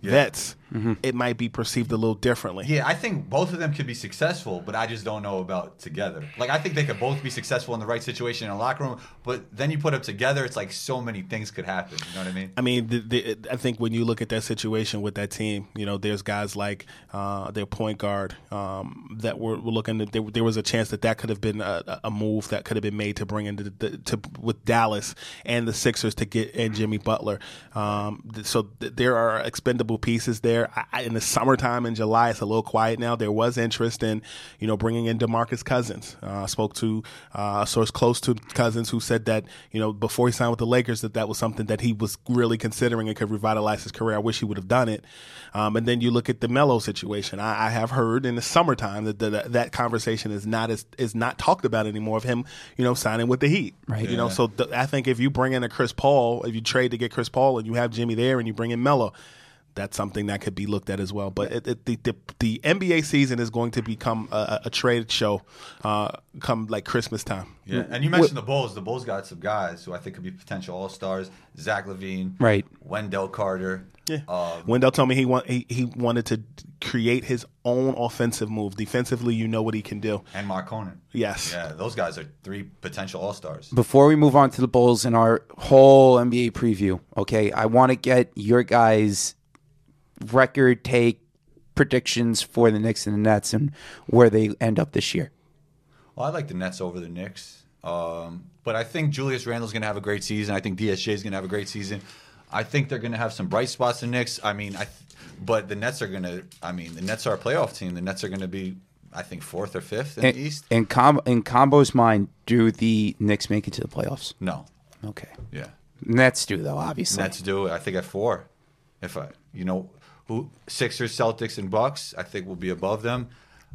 vets, it might be perceived a little differently. Yeah, I think both of them could be successful, but I just don't know about together. Like I think they could both be successful in the right situation in a locker room, but then you put them together, it's like so many things could happen. You know what I mean? I mean, the, the, I think when you look at that situation with that team, you know, there's guys like uh, their point guard um, that were, were looking. At, there, there was a chance that that could have been a, a move that could have been made to bring into the, to with Dallas and the Sixers to get in Jimmy Butler. Um, so th- there are expendable pieces there. There. I, I- in the summertime in July, it's a little quiet now. There was interest in, you know, bringing in Demarcus Cousins. Uh, I spoke to uh, a source close to Cousins who said that, you know, before he signed with the Lakers, that that was something that he was really considering and could revitalize his career. I wish he would have done it. Um, and then you look at the Melo situation. I, I have heard in the summertime that the, that conversation is not as is not talked about anymore of him, you know, signing with the Heat. Right. You know, so th- I think if you bring in a Chris Paul, if you trade to get Chris Paul and you have Jimmy there and you bring in Melo, that's something that could be looked at as well. But it, it, the, the the NBA season is going to become a, a- a trade show uh, come like Christmas time. Yeah, and you mentioned the Bulls. The Bulls got some guys who I think could be potential All Stars. Zach LaVine, Right. Wendell Carter. Yeah. Um, Wendell told me he want he, he wanted to create his own offensive move. Defensively, you know what he can do. and Markkanen. Yes. Yeah, those guys are three potential All Stars. Before we move on to the Bulls and our whole NBA preview, okay, I want to get your guys' record take predictions for the Knicks and the Nets and where they end up this year. Well, I like the Nets over the Knicks. Um, but I think Julius Randle's going to have a great season. I think DSJ is going to have a great season. I think they're going to have some bright spots. The Knicks. I mean, I. th- But the Nets are going to. I mean, the Nets are a playoff team. The Nets are going to be, I think, fourth or fifth in In, the East. in, com- in Combo's mind, do the Knicks make it to the playoffs? No. Okay. Yeah. Nets do, though, obviously. Nets do. I think at four. If I, you know, who Sixers, Celtics, and Bucks, I think will be above them.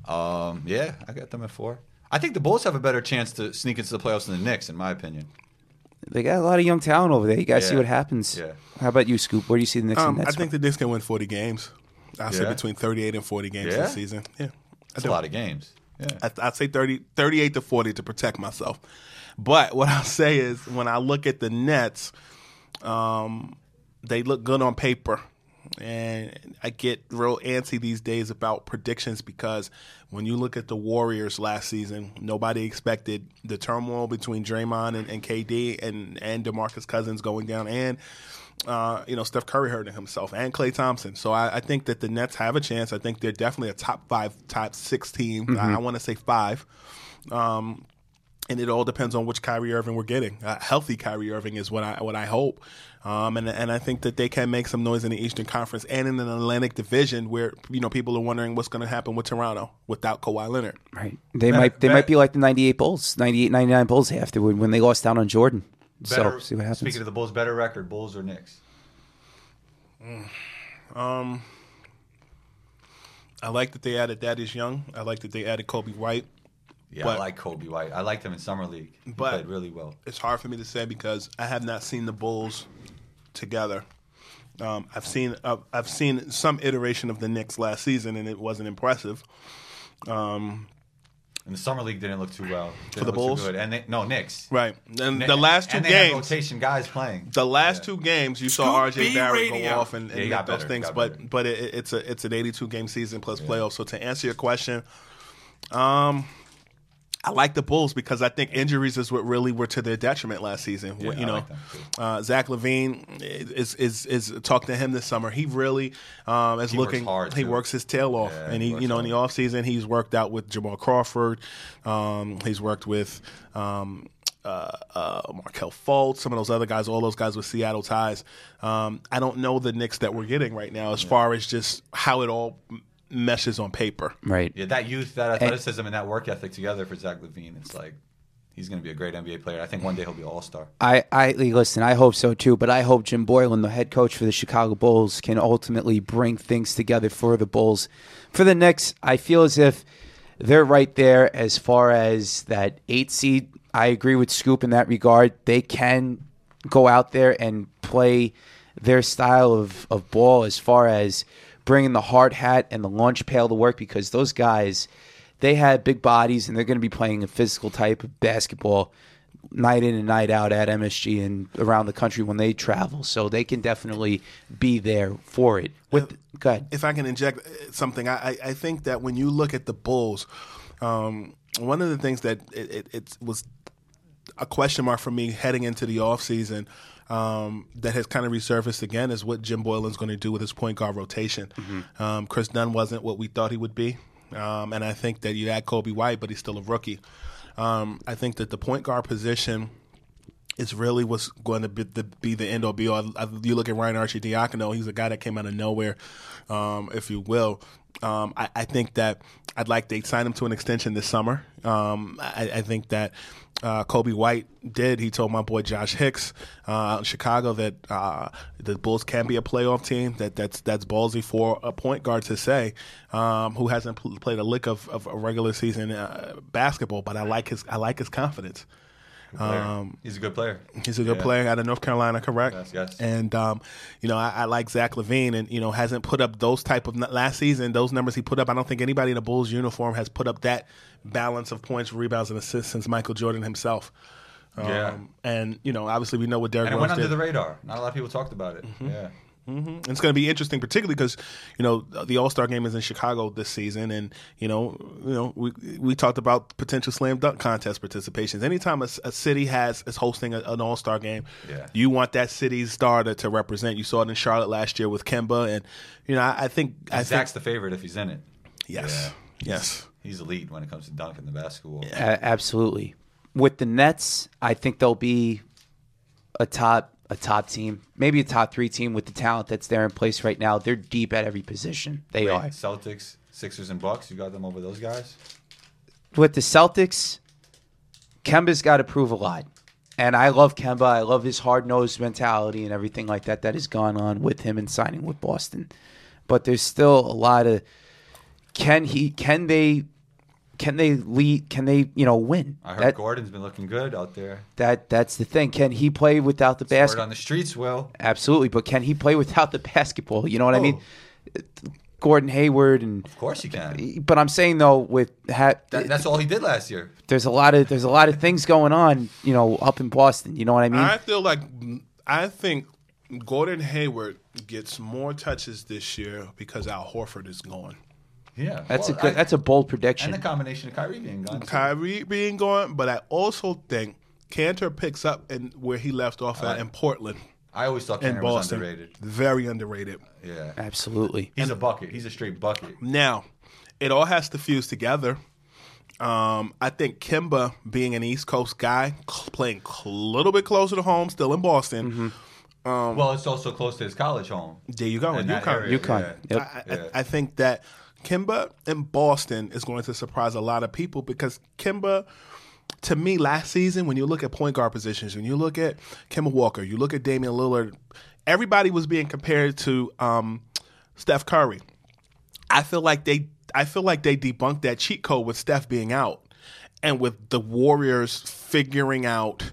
Um, yeah, I got them at four. I think the Bulls have a better chance to sneak into the playoffs than the Knicks, in my opinion. They got a lot of young talent over there. You got to see what happens. Yeah. How about you, Scoop? Where do you see the Knicks Um, and I Nets? think the Knicks can win 40 games. I say Yeah? between 38 and 40 games Yeah? this season. Yeah. That's a lot of games. Yeah. I, I'd say 30, 38 to 40 to protect myself. But what I'll say is when I look at the Nets, um, they look good on paper. And I get real antsy these days about predictions because when you look at the Warriors last season, nobody expected the turmoil between Draymond and, and KD and, and DeMarcus Cousins going down and uh, you know, Steph Curry hurting himself and Klay Thompson. So I, I think that the Nets have a chance. I think they're definitely a top five, top six team. I, I want to say five. Um, and it all depends on which Kyrie Irving we're getting. Uh, healthy Kyrie Irving is what I what I hope, um, and and I think that they can make some noise in the Eastern Conference and in the Atlantic Division, where you know people are wondering what's going to happen with Toronto without Kawhi Leonard. right. They might they bet- might be like the 98 Bulls, 98, 99 Bulls afterward when they lost down on Jordan. Better, so, see what happens. Speaking of the Bulls, better record, Bulls or Knicks? Um, I like that they added Thaddeus Young. I like that they added Coby White. Yeah, But- I like Coby White. I liked him in summer league. He But- played really well. It's hard for me to say because I have not seen the Bulls together. Um, I've seen uh, I've seen some iteration of the Knicks last season, and it wasn't impressive. And the summer league didn't look too well. Didn't the Bulls? good. and they, no Knicks. Right. And Kni- the last two and they had games, rotation guys playing. the last two games, you saw RJ B Barrett go off and, and Yeah, he make got those better, things, but better. but it, it's a it's an 82 game season plus playoffs. So to answer your question, um. I like the Bulls because I think injuries is what really were to their detriment last season. Yeah, you I know, like uh, Zach LaVine is is is talk to him this summer. He really um, is He works looking. hard, he too. works his tail off, Yeah, and he he, you know in the hard. offseason, he's worked out with Jamal Crawford. Um, he's worked with. Um, uh, uh, Markelle Fultz, some of those other guys, all those guys with Seattle ties. Um, I don't know the Knicks that we're getting right now as far as just how it all meshes on paper. right. Yeah, that youth, that athleticism, and that work ethic together for Zach LaVine. It's like he's going to be a great NBA player. I think one day he'll be All Star. I, I listen. I hope so too. But I hope Jim Boylen, the head coach for the Chicago Bulls, can ultimately bring things together for the Bulls. For the Knicks, I feel as if they're right there as far as that eight seed. I agree with Scoop in that regard. They can go out there and play their style of, of ball as far as bringing the hard hat and the lunch pail to work because those guys they have big bodies and they're going to be playing a physical type of basketball night in and night out at MSG and around the country when they travel. So they can definitely be there for it. With go ahead. if I can inject uh, something, I, I- I think that when you look at the Bulls, um, one of the things that it, it, it was a question mark for me heading into the offseason um, that has kind of resurfaced again is what Jim Boylen's going to do with his point guard rotation. Um, Chris Dunn wasn't what we thought he would be. Um, and I think that you add Coby White, but he's still a rookie. Um, I think that the point guard position is really what's going to be the, be the end or be all. I- You look at Ryan Arcidiacono; he's a guy that came out of nowhere, um, if you will. Um, I, I think that I'd like they sign him to an extension this summer. Um, I, I think that uh, Coby White did. He told my boy Josh Hicks uh, in Chicago that uh, the Bulls can be a playoff team. That that's that's ballsy for a point guard to say, um, who hasn't pl- played a lick of, of a regular season uh, basketball. But I like his I like his confidence. Um, He's a good player. He's a good Yeah. player out of North Carolina, correct? Yes, yes. And um, you know, I, I like Zach LaVine, and you know, hasn't put up those type of last season. Those numbers he put up, I don't think anybody in a Bulls uniform has put up that balance of points, rebounds, and assists since Michael Jordan himself. Um, Yeah. And you know, obviously, we know what Derrick And it Rose went under did. the radar. Not a lot of people talked about it. Mm-hmm. Yeah. And it's going to be interesting, particularly because you know the All Star game is in Chicago this season, and you know, you know, we we talked about potential slam dunk contest participations. Anytime a, a city has is hosting a, an All Star game, Yeah. you want that city's star to, to represent. You saw it in Charlotte last year with Kemba, and you know, I, I think I Zach's think the favorite if he's in it. yes, Yeah. yes. He's elite when it comes to dunking the basketball. A- absolutely. With the Nets, I think they'll be a top a top team, maybe a top three team with the talent that's there in place right now. They're deep at every position. They Wait, are. Celtics, Sixers, and Bucks. You got them over those guys. With the Celtics, Kemba's got to prove a lot. And I love Kemba. I love his hard nosed mentality and everything like that that has gone on with him and signing with Boston. But there's still a lot of can he can they can they lead can they you know win? I heard that, Gordon's been looking good out there. that that's the thing. Can he play without the Word basket? on the streets, Will. Absolutely, but can he play without the basketball? You know what I mean? Oh. Gordon Hayward and Of course he can. but I'm saying though with ha- That, that's all he did last year. there's a lot of there's a lot of things going on, you know, up in Boston. You know what I mean? I feel like I think Gordon Hayward gets more touches this year because Al Horford is gone. Yeah, that's Well, a good I- that's a bold prediction. and the combination of Kyrie being gone. too. Kyrie being gone, but I also think Kanter picks up and where he left off at Alright. in Portland I always thought and Kanter was Boston. underrated. Very underrated. Yeah, Absolutely. he's a bucket. He's a straight bucket. Now, it all has to fuse together. Um, I think Kemba, being an East Coast guy, cl- playing a little bit closer to home, still in Boston. well, it's also close to his college home. There you go, In in that UConn. area, UConn. yeah. Yep. I, Yeah. I, I think that Kemba in Boston is going to surprise a lot of people because Kemba, to me, last season, when you look at point guard positions, when you look at Kemba Walker, you look at Damian Lillard, everybody was being compared to um, Steph Curry. I feel like they I feel like they debunked that cheat code with Steph being out and with the Warriors figuring out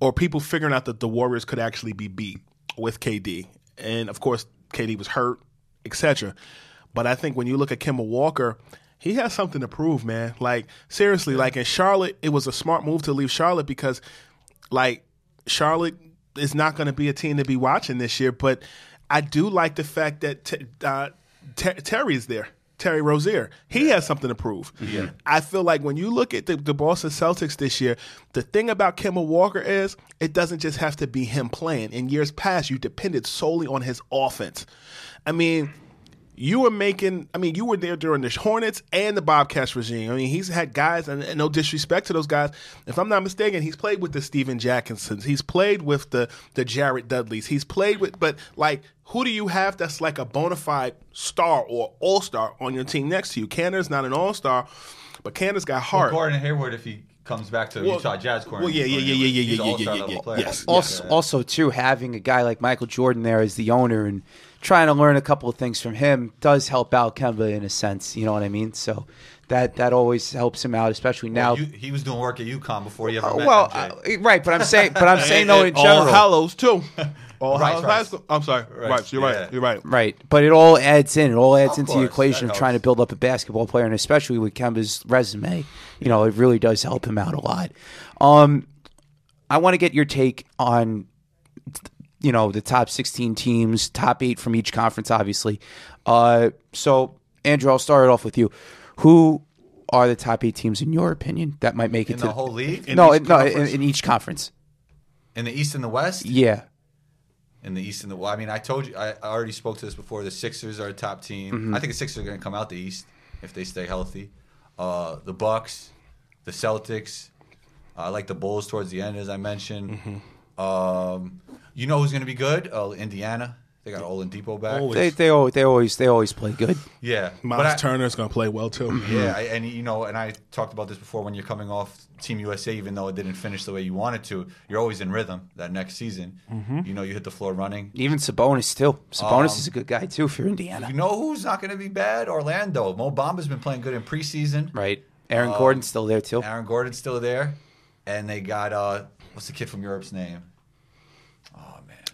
or people figuring out that the Warriors could actually be beat with KD. And of course, KD was hurt, etc. But I think when you look at Kemba Walker, he has something to prove, man. Like seriously, like in Charlotte, it was a smart move to leave Charlotte because like Charlotte is not going to be a team to be watching this year. But I do like the fact that t- uh, Ter- Terry's there. Terry Rozier, he has something to prove. Yeah. I feel like when you look at the, the Boston Celtics this year, the thing about Kemba Walker is it doesn't just have to be him playing. In years past, you depended solely on his offense. I mean, you were making. I mean, you were there during the Hornets and the Bobcats regime. I mean, he's had guys, and, and no disrespect to those guys. If I'm not mistaken, he's played with the Steven Jacksons. He's played with the the Jared Dudleys. He's played with, but like, who do you have that's like a bona fide star or all star on your team next to you? Kanter's not an all star, but Kanter's got Well, heart. Gordon Hayward, if he comes back to Well, Utah Jazz, well, yeah, yeah, yeah, yeah, yeah, he's yeah, yeah, yeah, yeah, yes. also, also too having a guy like Michael Jordan there as the owner and trying to learn a couple of things from him does help out Kemba in a sense. You know what I mean? So that that always helps him out, especially now. You, he was doing work at UConn before he ever Uh, met well, MJ. uh, right, but I'm saying, but I'm saying though in And All general, Hallows too. All Right, Hallows right. High School. I'm sorry, Right, right. You're right. yeah. You're right. Right, but it all adds in. It all adds Of into the equation that of trying to build up a basketball player, and especially with Kemba's resume, you know, it really does help him out a lot. Um, I want to get your take on, you know, the top sixteen teams, top eight from each conference, obviously. Uh, so Andrew, I'll start it off with you. Who are the top eight teams in your opinion that might make it in to the whole league, no, each in- no, in, in each conference? in the East and the West, Yeah, in the East and the well, I mean, I told you, I I already spoke to this before. The Sixers are a top team. Mm-hmm. I think the Sixers are going to come out the East if they stay healthy. Uh, the Bucks, the Celtics. I like the Bulls towards the end, as I mentioned. Mm-hmm. Um, you know who's going to be good? Oh, Indiana. They got Oladipo back. Always. They they always they always they always play good. Yeah, Miles but I- Turner's going to play well too. Yeah, I- and you know, and I talked about this before. When you're coming off Team USA, even though it didn't finish the way you wanted to, you're always in rhythm. That next season, you know, you hit the floor running. Even Sabonis too. Sabonis Um, is a good guy too for Indiana. You know who's not going to be bad? Orlando. Mo Bamba's been playing good in preseason. Right. Aaron Um, Gordon's still there too. Aaron Gordon's still there, and they got uh, what's the kid from Europe's name?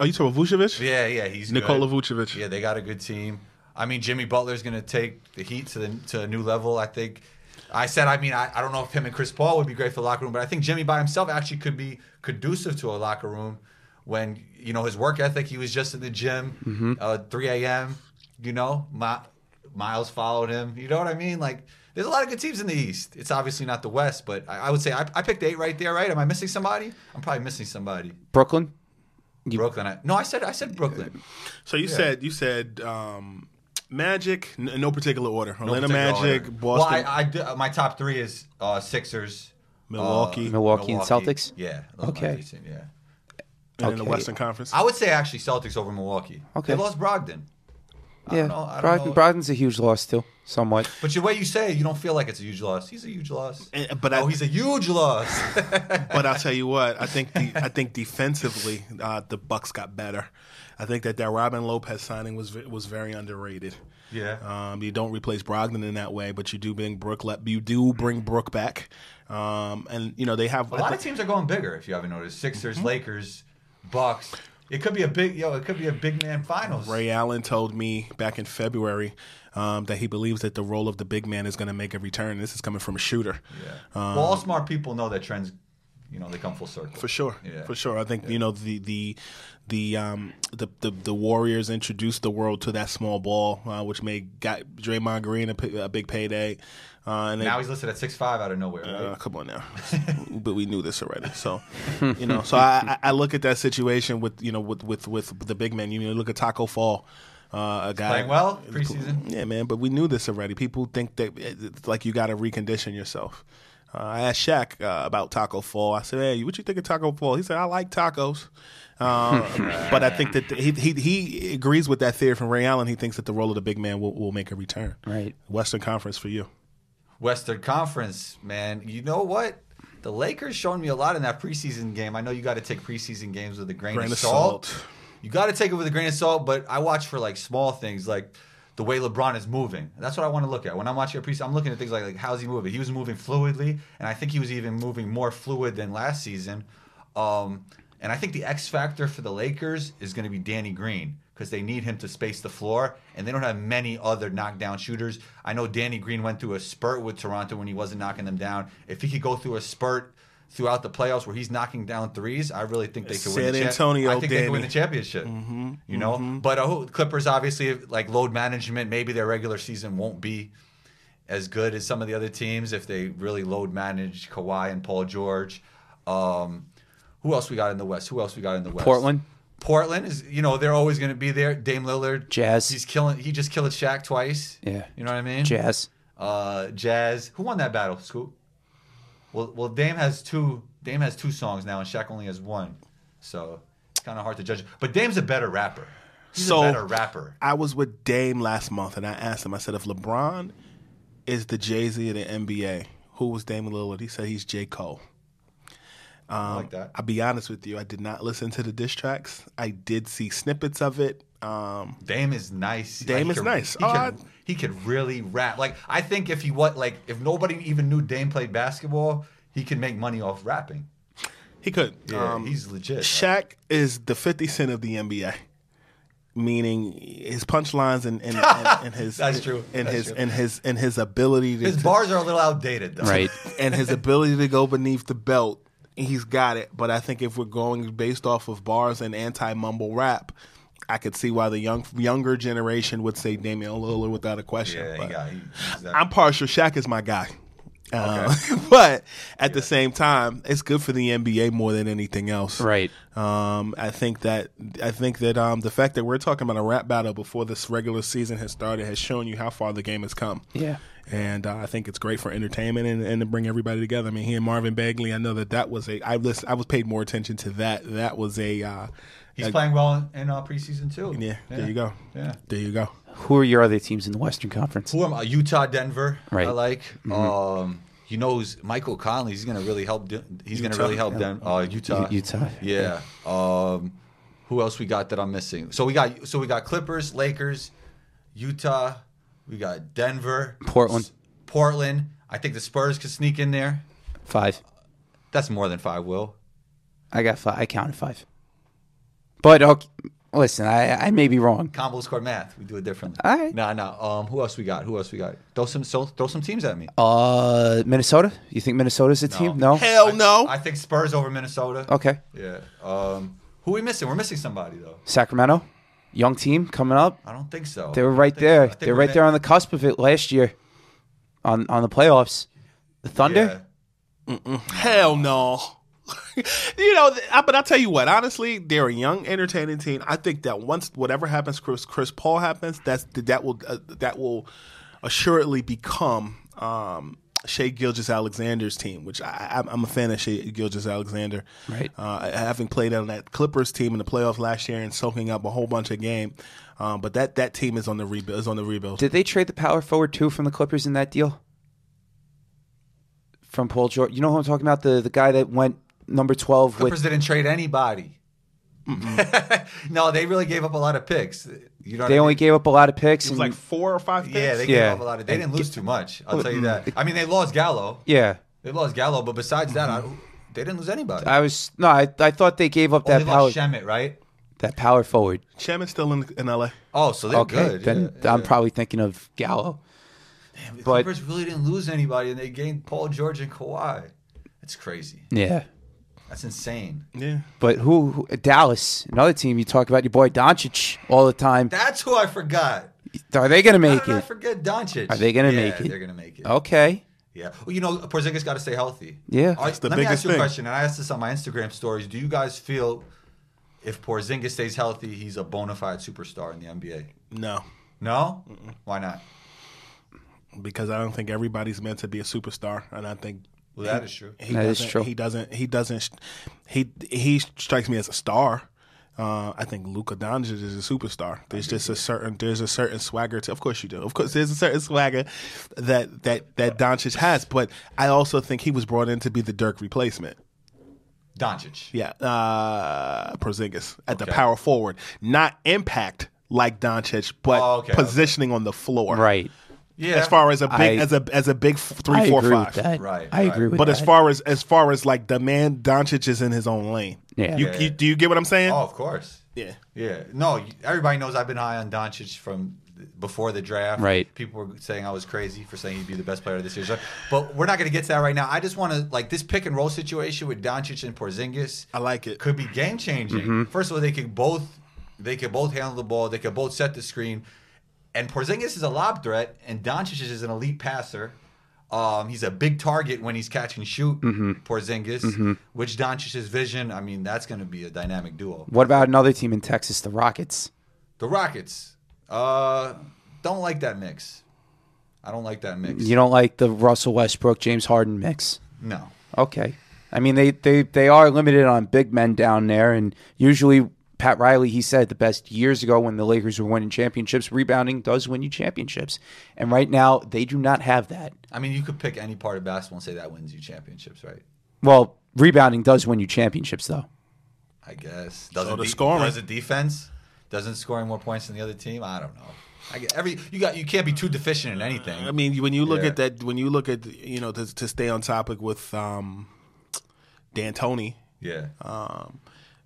Man. Oh, you talking about Vucevic? Yeah, yeah, he's Nikola good. Vucevic. Yeah, they got a good team. I mean, Jimmy Butler's going to take the Heat to the to a new level. I think. I said, I mean, I, I don't know if him and Chris Paul would be great for the locker room, but I think Jimmy by himself actually could be conducive to a locker room when you know his work ethic. He was just in the gym, uh, 3 a.m. You know, My, Miles followed him. You know what I mean? Like, there's a lot of good teams in the East. It's obviously not the West, but I, I would say I, I picked eight right there. Right? Am I missing somebody? I'm probably missing somebody. Brooklyn. Brooklyn. I, no, I said I said Brooklyn. So you said you said um, Magic, n- in no particular order. No Atlanta particular Magic, order. Boston, Well, I, I do- my top three is uh, Sixers, Milwaukee, uh, Milwaukee and Celtics? Yeah. those are my Okay. decent, yeah. and in the. Western Conference. I would say actually Celtics over Milwaukee. Okay. They lost Brogdon. I Yeah. don't know, I don't know. Brogdon's a huge loss too, somewhat. But the way you say it, you don't feel like it's a huge loss. He's a huge loss. And- but oh, I- he's a huge loss. but I'll tell you what, I think the, I think defensively, uh, the Bucks got better. I think that that Robin Lopez signing was was very underrated. Yeah. Um, you don't replace Brogdon in that way, but you do bring Brook. le- You do bring Brook back, um, and you know they have a lot of teams are going bigger. If you haven't noticed, Sixers, Mm-hmm. Lakers, Bucks. It could be a big yo. It could be a big man finals. Ray Allen told me back in February um, that he believes that the role of the big man is going to make a return. This is coming from a shooter. Yeah. well, all smart people know that trends. You know, they come full circle. For sure, Yeah. for sure. I think you know the the the um the, the the Warriors introduced the world to that small ball, uh, which made got Draymond Green a big payday. Uh, and they, Now he's listed at six five out of nowhere. Right? uh, come on now, but we knew this already. So, you know, so I, I I look at that situation with you know with with with the big men. You know, look at Tacko Fall. Uh, a guy Playing well preseason. Yeah, man, but we knew this already. People think that it's like you got to recondition yourself. Uh, I asked Shaq uh, about Tacko Fall. I said, "Hey, what you think of Tacko Fall?" He said, "I like tacos." Uh, but I think that he, he he agrees with that theory from Ray Allen. He thinks that the role of the big man will, will make a return. Right. Western Conference for you. Western Conference, man. You know what? The Lakers showed me a lot in that preseason game. I know you got to take preseason games with a grain, Grain of of salt. salt. You got to take it with a grain of salt. But I watch for like small things, like the way LeBron is moving. That's what I want to look at when I'm watching a preseason. I'm looking at things like like how's he moving. He was moving fluidly, and I think he was even moving more fluid than last season. Um, and I think the X factor for the Lakers is going to be Danny Green because they need him to space the floor, and they don't have many other knockdown shooters. I know Danny Green went through a spurt with Toronto when he wasn't knocking them down. If he could go through a spurt throughout the playoffs where he's knocking down threes, I really think they could win San the cha- I think they could win the championship. You know, but uh, Clippers obviously like load management. Maybe their regular season won't be as good as some of the other teams if they really load manage Kawhi and Paul George. Um, who else we got in the West? Who else we got in the West? Portland. Portland is you know they're always going to be there. Dame Lillard, Jazz. He's killing. He just killed Shaq twice. Yeah. you know what I mean. Jazz. Uh, Jazz. Who won that battle? Scoop. Well, well, Dame has two. Dame has two songs now, and Shaq only has one. So it's kind of hard to judge. But Dame's a better rapper. He's So- a better rapper. I was with Dame last month, and I asked him. I said, if LeBron is the Jay Z of the NBA, who was Dame Lillard? He said he's J Cole. I like that. I'll be honest with you. I did not listen to the diss tracks. I did see snippets of it. Um, Dame is nice. Dame he is could- nice. He, Oh, could, I- he could really rap. Like I think if he what like if nobody even knew Dame played basketball, he could make money off rapping. he could. Yeah, Um, he's legit. Shaq is the 50 Cent of the NBA. Meaning his punchlines and, and, and, and his That's true. and That's his true. and his and his ability to, His to- bars are a little outdated though. Right. and his ability to go beneath the belt, he's got it. But I think if we're going based off of bars and anti mumble rap, I could see why the young younger generation would say Damian Lillard without a question. Yeah, he got. He, that- I'm partial. Shaq is my guy. Uh, but at the same time, it's good for the NBA more than anything else. Right. Um, I think that I think that um, the fact that we're talking about a rap battle before this regular season has started has shown you how far the game has come. Yeah. and uh, I think it's great for entertainment and, and to bring everybody together. I mean, he and Marvin Bagley. I know that that was a. I listen, I was paid more attention to that. That was a. Uh, He's a- playing well in uh, preseason too. Yeah, there you go. Yeah. There you go. Who are your other teams in the Western Conference? Who am I? Utah, Denver. Right. I like. Um, he knows Michael Conley. He's gonna really help. De- he's gonna really help them. Uh, Utah. U- Utah. Yeah. Um, who else we got that I'm missing? So we got so we got Clippers, Lakers, Utah. We got Denver, Portland. S- Portland. I think the Spurs could sneak in there. Five. That's more than five. Will. I got five. I counted five. But okay, listen, I, I may be wrong. Combo score math. We do it differently. All right. Nah, nah. Um, who else we got? Who else we got? Throw some, so, throw some teams at me. Uh, Minnesota. You think Minnesota's a team? No. Hell no. I think Spurs over Minnesota. Okay. Yeah. Um, who we missing? We're missing somebody though. Sacramento, young team coming up. I don't think so. They were right there. so. They're right mi- there on the cusp of it last year, on on the playoffs. The Thunder. Hell no. you know, but I'll tell you what. Honestly, they're a young, entertaining team. I think that once whatever happens, Chris Chris Paul happens, that's that will uh, that will assuredly become um, Shai Gilgeous-Alexander's team, which I, I'm- I'm a fan of Shai Gilgeous-Alexander. Right. Uh, having played on that Clippers team in the playoffs last year and soaking up a whole bunch of game, um, but that that team is on the rebuild. Is on the rebuild. Did they trade the power forward too from the Clippers in that deal? From Paul George, you know who I'm talking about the the guy that went number twelve Clippers with. didn't trade anybody. no, they really gave up a lot of picks. You know, They only mean? gave up a lot of picks. it was and- like four or five. Picks? yeah, they Yeah. gave up a lot of. They didn't lose too much. I'll tell you that. I mean, they lost Gallo. yeah, They lost Gallo, but besides that, I, they didn't lose anybody. I was no, I I thought they gave up oh, that they power lost Shamet, right? that power forward. Shamet's still in in L.A. Oh, so they're Okay, good. then yeah, I'm yeah. probably thinking of Gallo. The but- Clippers really didn't lose anybody, and they gained Paul George and Kawhi. That's crazy. Yeah, That's insane. Yeah. but who, who Dallas, another team you talk about your boy Doncic all the time. That's who I forgot. Are they going to How make did I it? forget Doncic? Are they gonna Yeah, make it? They're gonna make it. Okay. Yeah. Well, you know, Porzingis got to stay healthy. Yeah. All right, the let me ask you a thing. question, and I asked this on my Instagram stories. Do you guys feel if Porzingis stays healthy, he's a bona fide superstar in the NBA? No. No. Why not? because I don't think everybody's meant to be a superstar, and I think Well, that is true. he That is doesn't, true. He doesn't. He doesn't. He he strikes me as a star. Uh, I think Luka Doncic is a superstar. There's just a certain there's a certain swagger to. Of course you do. Of course there's a certain swagger that that that Doncic has. But I also think he was brought in to be the Dirk replacement. Doncic. Yeah, uh, Porzingis at the power forward, not impact like Doncic, but Oh, okay, positioning on the floor. Right. Yeah. As far as a big I- as a as a big f- three I four agree five. with that. Right, I right. agree with But that. as far as as far as like the man Doncic is in his own lane. Yeah. You, Yeah. you do you get what I'm saying? oh, of course. Yeah. Yeah. No, everybody knows I've been high on Doncic from before the draft. Right. People were saying I was crazy for saying he'd be the best player of this year. But we're not going to get to that right now. I just want to like this pick and roll situation with Doncic and Porzingis. I like it. Could be game changing. Mm-hmm. First of all, they could both they could both handle the ball. They could both set the screen. And Porzingis is a lob threat, and Doncic is an elite passer. Um, he's a big target when he's catch and shoot. Porzingis, which Doncic's vision. I mean, that's going to be a dynamic duo. what about another team in Texas, the Rockets? The Rockets. Uh, don't like that mix. I don't like that mix. You don't like the Russell Westbrook, James Harden mix? no. Okay. I mean, they, they, they are limited on big men down there, and usually Pat Riley, he said the best years ago when the Lakers were winning championships, rebounding does win you championships. And right now, they do not have that. I mean, you could pick any part of basketball and say that wins you championships, right? Well, rebounding does win you championships, though. I guess. Doesn't the de- scoring. Does it defense? Doesn't scoring more points than the other team? I don't know. I get every you got you can't be too deficient in anything. I mean, when you look Yeah. at that, when you look at you know to, to stay on topic with um, D'Antoni, yeah.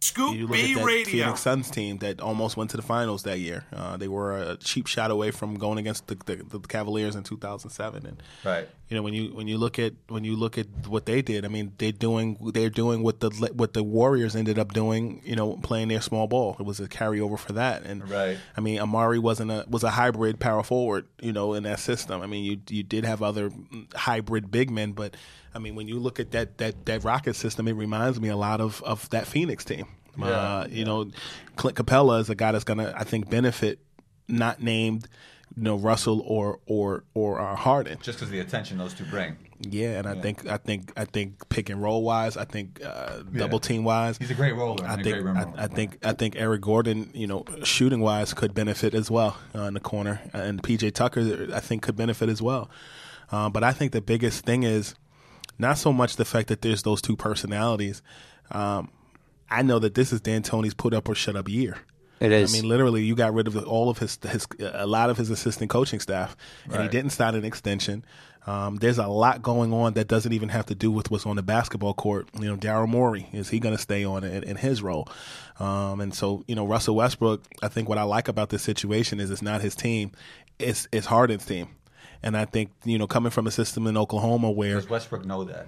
Scoop you look B at that Radio. Phoenix Suns team that almost went to the finals that year. Uh, they were a cheap shot away from going against the, the, the Cavaliers in 2007. And Right. you know when you when you look at when you look at what they did, I mean they're doing they're doing what the what the Warriors ended up doing. You know, playing their small ball. It was a carryover for that. And Right. I mean, Amar'e wasn't a was a hybrid power forward. You know, in that system. I mean, you you did have other hybrid big men, but I mean, when you look at that that that Rocket system, it reminds me a lot of of that Phoenix team. uh, you know, Clint Capela is a guy that's gonna I think benefit. Not named you know Russell or or or uh, Harden. Just because the attention those two bring. Yeah, and I think I think I think pick and roll wise, I think uh, double team wise, He's a great roller. I think I. I think I think Eric Gordon, you know, shooting wise, could benefit as well uh, in the corner, and PJ Tucker, I think, could benefit as well. Uh, but I think the biggest thing is not so much the fact that there's those two personalities. Um, I know that this is D'Antoni's put up or shut up year. It is. I mean, literally, you got rid of all of his, his a lot of his assistant coaching staff, and he didn't sign an extension. Um, there's a lot going on that doesn't even have to do with what's on the basketball court. You know, Daryl Morey is he going to stay on in, in his role? Um, and so, you know, Russell Westbrook. I think what I like about this situation is it's not his team; it's it's Harden's team. And I think you know, coming from a system in Oklahoma where Does Westbrook know that?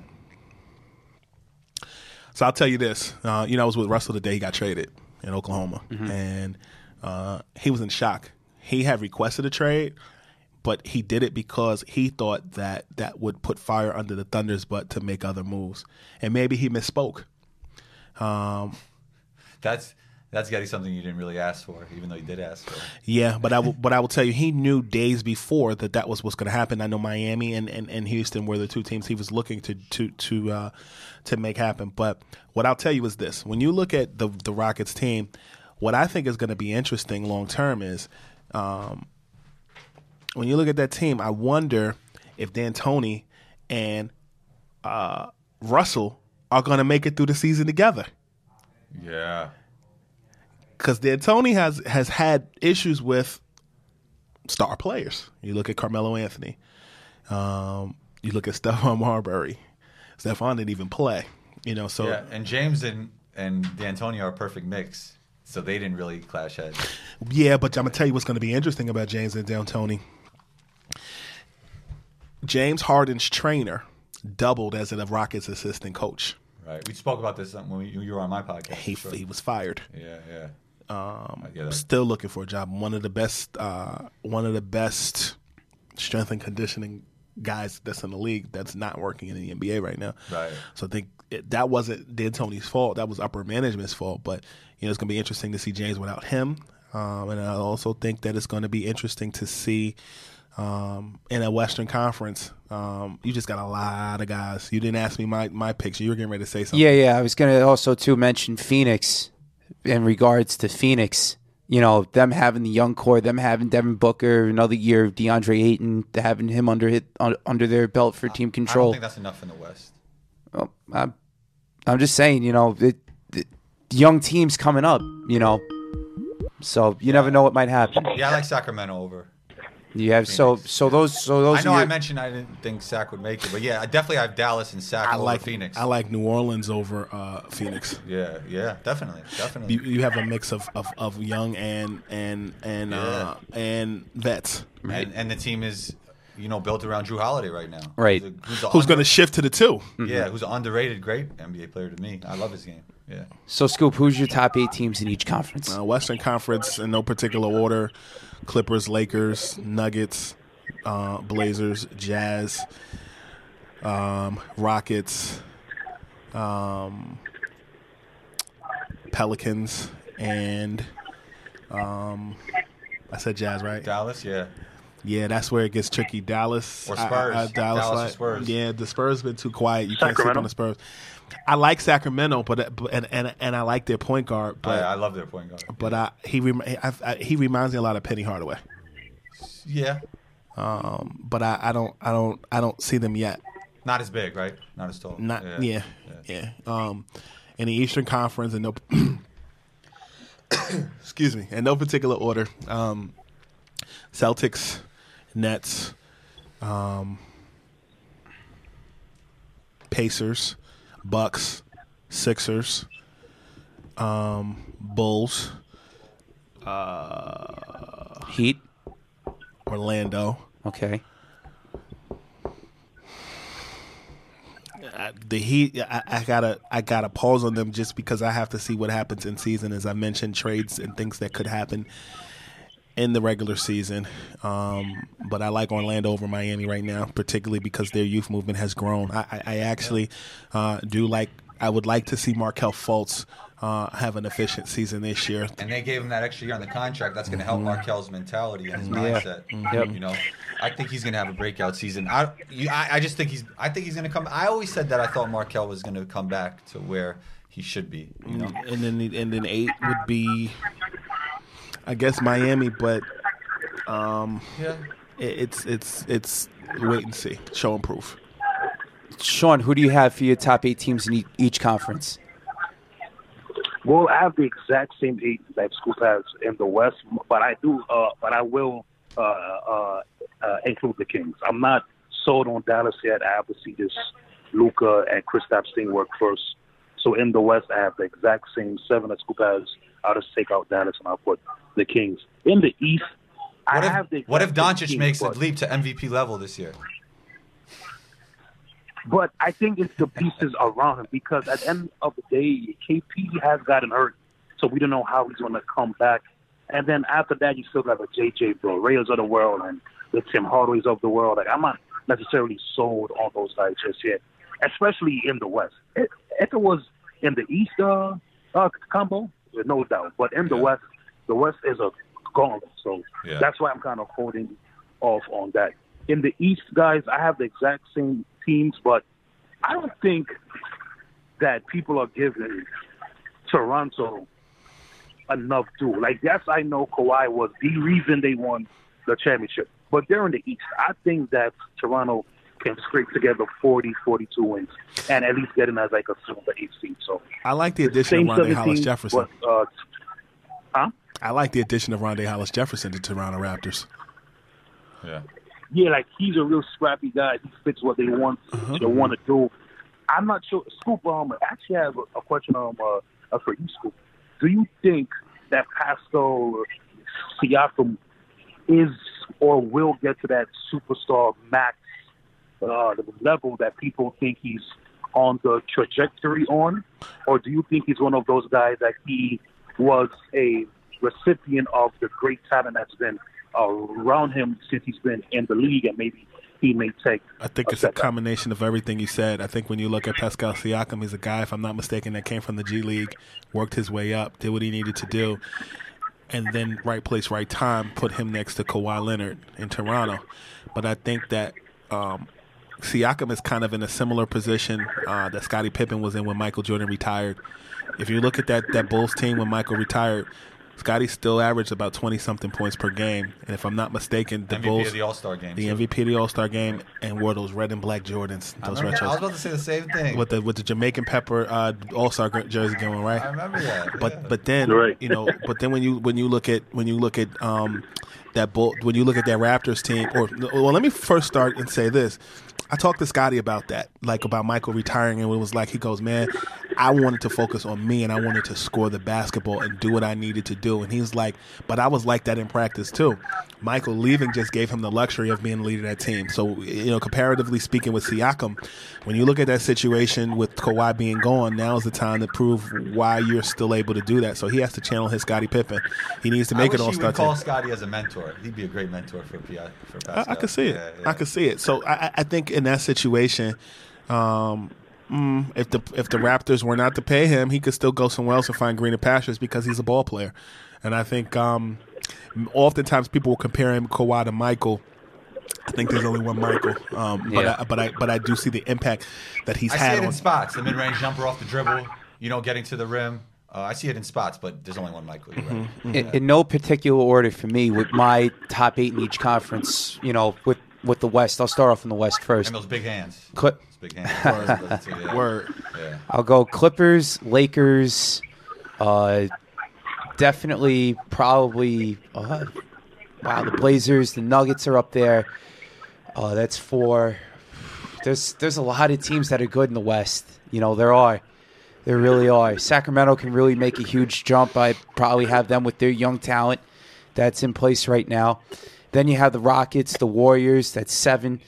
so I'll tell you this. Uh, you know, I was with Russell the day he got traded in Oklahoma, and uh, he was in shock. He had requested a trade, but he did it because he thought that that would put fire under the Thunder's butt to make other moves, and maybe he misspoke. Um, That's that's got to be something you didn't really ask for, even though you did ask for. it. Yeah, but I will, but I will tell you, he knew days before that that was what's going to happen. I know Miami and, and, and Houston were the two teams he was looking to to to uh, to make happen. But what I'll tell you is this: when you look at the the Rockets team, what I think is going to be interesting long term is um, when you look at that team. I wonder if D'Antoni and uh, Russell are going to make it through the season together Yeah. Because D'Antoni has has had issues with star players. You look at Carmelo Anthony. Um, you look at Stephon Marbury. Stephon didn't even play. You know, so yeah, and James and and D'Antonio are a perfect mix, so they didn't really clash heads. Yeah, but I'm gonna tell you what's gonna be interesting about James and D'Antoni. James Harden's trainer doubled as a Rockets assistant coach. Right. We spoke about this when we, you were on my podcast. He, Sure. he was fired. Yeah, yeah. Um, I get it. Still looking for a job. One of the best, uh, one of the best strength and conditioning guys that's in the league that's not working in the NBA right now. Right. So I think it, that wasn't D'Antoni's fault. That was upper management's fault. But you know, it's going to be interesting to see James without him. Um, and I also think that it's going to be interesting to see um, in a Western Conference. Um, you just got a lot of guys. You didn't ask me my my picks. You were getting ready to say something. Yeah, yeah. I was going to also too mention Phoenix in regards to Phoenix. You know, them having the young core, them having Devin Booker, another year of DeAndre Ayton, having him under hit, under their belt for team control. I don't think that's enough in the West. Well, I'm, I'm just saying, you know, it, the young teams coming up, you know, so you never know what might happen. Yeah, I like Sacramento over. You have so so those so those. I know are I mentioned I didn't think Sac would make it, but yeah, I definitely have Dallas and Sac I over like Phoenix. I like New Orleans over uh, Phoenix. Yeah, yeah, definitely, definitely. You, you have a mix of, of, of young and and and uh, and vets. and, and the team is, you know, built around Jrue Holiday right now. Right. Who's, a, who's, a Who's under- going to shift to the 2 Yeah, who's an underrated, great NBA player to me. I love his game. Yeah. So Scoop, who's your top eight teams in each conference? Uh, Western Conference in no particular order: Clippers, Lakers, Nuggets, uh, Blazers, Jazz, um, Rockets, um, Pelicans, and um, I said Jazz, right? Dallas, yeah. Yeah, that's where it gets tricky. Dallas Or I- I- I- Dallas, Dallas or like- Spurs. Yeah, the Spurs have been too quiet. You can't sleep on the Spurs. I like Sacramento, but but- and and, and I like their point guard, but I, I love their point guard. but I, he I, I, he reminds me a lot of Penny Hardaway. yeah, Um, but I, I don't I don't I don't see them yet. not as big, right? Not as tall. Not yeah yeah. Um, in the Eastern Conference, in no excuse me, in no particular order. Um, Celtics, Nets, um, Pacers, Bucks, Sixers, um, Bulls, Heat. Orlando. Okay. I- the Heat, I, I gotta, I gotta pause on them just because I have to see what happens in season. As I mentioned, trades and things that could happen in the regular season. Um, but I like Orlando over Miami right now, particularly because their youth movement has grown. I, I, I actually uh, do like I would like to see Markelle Fultz uh, have an efficient season this year. And they gave him that extra year on the contract. That's going to help Markelle's mentality and his Mm-hmm. Yeah. mindset. Yep. You know, I think he's going to have a breakout season. I, you, I, I just think he's. I think he's going to come. I always said that I thought Markel was going to come back to where he should be. You know, and then and then eight would be, I guess Miami, but um, yeah. it, it's it's it's wait and see, show and proof. Sean, who do you have for your top eight teams in e- each conference? Well, I have the exact same eight that Scoop has in the West, but I do, uh, but I will uh, uh, uh, include the Kings. I'm not sold on Dallas yet. I have to see this Luka and Kristaps thing work first. So in the West, I have the exact same seven that Scoop has. I'll just take out Dallas and I'll put the Kings. In the East, What I if, have the what if Doncic makes a leap to MVP level this year? But I think it's the pieces around him because at the end of the day, KP has gotten hurt, so we don't know how he's going to come back. And then after that, you still got the JJ Bareas of the world and the Tim Hardaways of the world. Like I'm not necessarily sold on those guys just yet, especially in the West. If, it was in the East uh, uh, combo, no doubt. But in the West, the West is a gauntlet. So Yeah. that's why I'm kind of holding off on that. In the East, guys, I have the exact same teams, but I don't think that people are giving Toronto enough due. Like, yes, I know Kawhi was the reason they won the championship, but they're in the East. I think that Toronto can scrape together 40, 42 wins and at least get in as like a silver eight seed. So I like the addition same of Rondae 17, Hollis Jefferson. But, uh, huh? I like the addition of Rondae Hollis Jefferson to Toronto Raptors. Yeah. yeah, like he's a real scrappy guy. He fits what they want they want to do. I'm not sure. Scoop, um, I actually have a, a question um, uh, uh, for you, Scoop. Do you think that Pascal Siakam is or will get to that superstar max uh, the level that people think he's on the trajectory on, or do you think he's one of those guys that he was a recipient of the great talent that's been around him since he's been in the league, and maybe he may take. I think it's a combination of everything you said. I think when you look at Pascal Siakam, he's a guy, if I'm not mistaken, that came from the G League, worked his way up, did what he needed to do, and then right place, right time, put him next to Kawhi Leonard in Toronto. But I think that um, Siakam is kind of in a similar position uh, that Scottie Pippen was in when Michael Jordan retired. If you look at that that Bulls team when Michael retired, Scottie still averaged about twenty something points per game, and if I'm not mistaken, the MVP Bulls of the All-Star game, the too. MVP of the All Star game, and wore those red and black Jordans, I, those remember- I was about to say the same thing. with the with the Jamaican pepper uh, All Star jersey going right. I remember that. But yeah. but then Right. you know, but then when you when you look at when you look at um that bull when you look at that Raptors team, or well, let me first start and say this. I talked to Scottie about that, like about Michael retiring, and it was like he goes, "Man, I wanted to focus on me, and I wanted to score the basketball and do what I needed to do." And he's like, "But I was like that in practice too." Michael leaving just gave him the luxury of being the leader of that team. So you know, comparatively speaking, with Siakam, when you look at that situation with Kawhi being gone, now is the time to prove why you're still able to do that. So he has to channel his Scottie Pippen. He needs to make it All he Star would team. call Scottie as a mentor. He'd be a great mentor for P- for Pascal. I, I could see it. Yeah, yeah. I could see it. So I, I- I think in that situation, um, mm, if the if the Raptors were not to pay him, he could still go somewhere else and find greener pastures because he's a ball player. And I think um, oftentimes people will compare him Kawhi to Michael. I think there's only one Michael, um, Yeah. but I, but I but I do see the impact that he's I see had it in spots. The mid-range jumper off the dribble. You know, getting to the rim. Uh, I see it in spots, but there's only one Michael. You're right. in, in no particular order for me with my top eight in each conference. You know, with with the West, I'll start off in the West first. And those big hands. Clip. Those big hands. Those two, yeah. Word. Yeah. I'll go Clippers, Lakers, uh, definitely, probably. Uh, wow, the Blazers, the Nuggets are up there. Uh, that's four. There's there's a lot of teams that are good in the West. You know there are, there really are. Sacramento can really make a huge jump. I probably have them with their young talent that's in place right now. Then you have the Rockets, the Warriors. That's seven.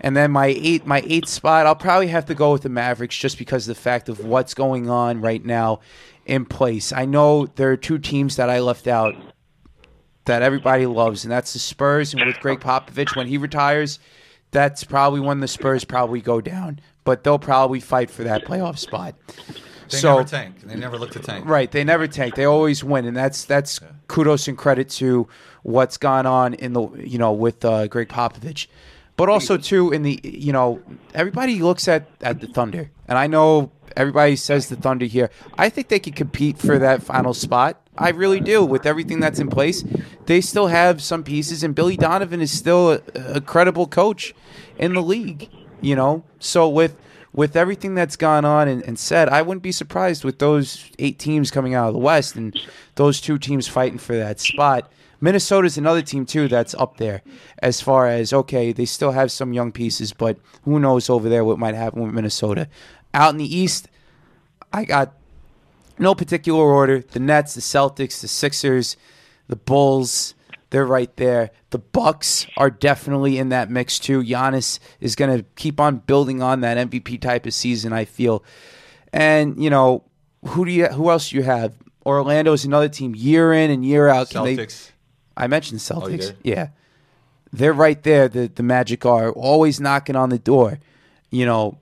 And then my eight, my eighth spot, I'll probably have to go with the Mavericks just because of the fact of what's going on right now in place. I know there are two teams that I left out that everybody loves, and that's the Spurs. And with Gregg Popovich, when he retires, that's probably when the Spurs probably go down. but they'll probably fight for that playoff spot. They so never tank. They never look to tank. Right, they never tank. They always win, and that's that's kudos and credit to what's gone on in the you know with uh, Gregg Popovich, but also too in the you know everybody looks at at the Thunder, and I know everybody says the Thunder here. I think they could compete for that final spot. I really do. With everything that's in place, they still have some pieces, and Billy Donovan is still a, a credible coach in the league. You know, so with with everything that's gone on and, and said, I wouldn't be surprised with those eight teams coming out of the West and those two teams fighting for that spot. Minnesota's another team too that's up there as far as okay, they still have some young pieces, but who knows over there what might happen with Minnesota. Out in the East, I got no particular order. The Nets, the Celtics, the Sixers, the Bulls, they're right there. The Bucks are definitely in that mix too. Giannis is going to keep on building on that MVP type of season, I feel. And, you know, who do you who else do you have? Orlando is another team year in and year out. Can they- Celtics. I mentioned the Oh, Celtics. yeah. They're right there. The the Magic are always knocking on the door. You know,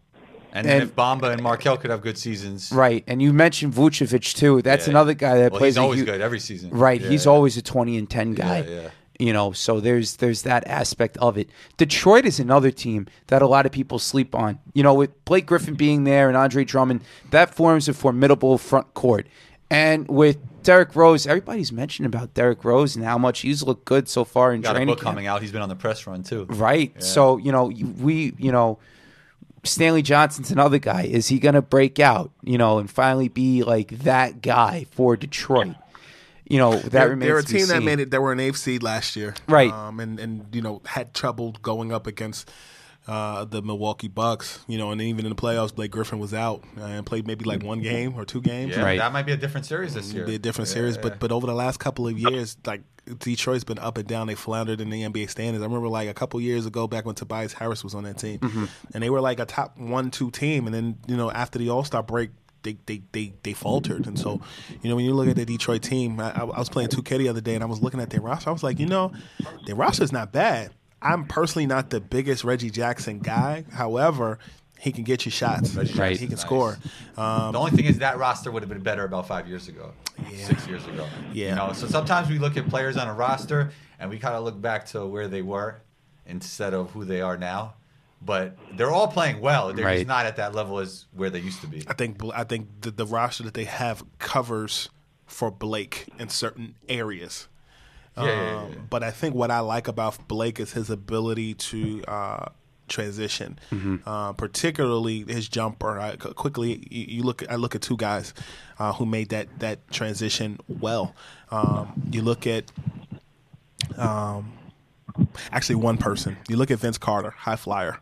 And, then And- if Bamba and Markelle could have good seasons, right. And you mentioned Vucevic too. That's Yeah. another guy that Well, plays he's always good every season. Right, Yeah, he's yeah. always a twenty and ten guy. Yeah, yeah. You know, so there's there's that aspect of it. Detroit is another team that a lot of people sleep on. You know, with Blake Griffin being there and Andre Drummond, that forms a formidable front court. And with Derrick Rose, everybody's mentioned about Derrick Rose and how much he's looked good so far in Got a training book camp. coming out. He's been on the press run too. Right. So, you know, we, you know, Stanley Johnson's another guy. Is he going to break out, you know, and finally be like that guy for Detroit? You know, that they're, remains they're a team that made it. They were an eighth seed last year, Right. Um, and and you know had trouble going up against uh, the Milwaukee Bucks. You know, and even in the playoffs, Blake Griffin was out uh, and played maybe like one game or two games. Yeah, Right. that might be a different series this year. Be a different Yeah, series, yeah. but but over the last couple of years, like Detroit's been up and down. They floundered in the NBA standings. I remember like a couple years ago, back when Tobias Harris was on that team, Mm-hmm. and they were like a top one two team. And then you know after the All Star break. They, they, they, they faltered. And so, you know, when you look at the Detroit team, I, I was playing 2K the other day and I was looking at their roster. I was like, you know, their roster's not bad. I'm personally not the biggest Reggie Jackson guy. However, he can get you shots. Right. He can Nice. score. Um, the only thing is that roster would have been better about five years ago, six years ago. Yeah. You know, so sometimes we look at players on a roster and we kind of look back to where they were instead of who they are now. But they're all playing well. They're Right. just not at that level as where they used to be. I think I think the, the roster that they have covers for Blake in certain areas. Yeah, yeah, yeah, Um, yeah. But I think what I like about Blake is his ability to uh, transition, uh, particularly his jumper. I, quickly, you, you look. I look at two guys uh, who made that that transition well. Um, you look at um, actually one person. You look at Vince Carter, high flyer.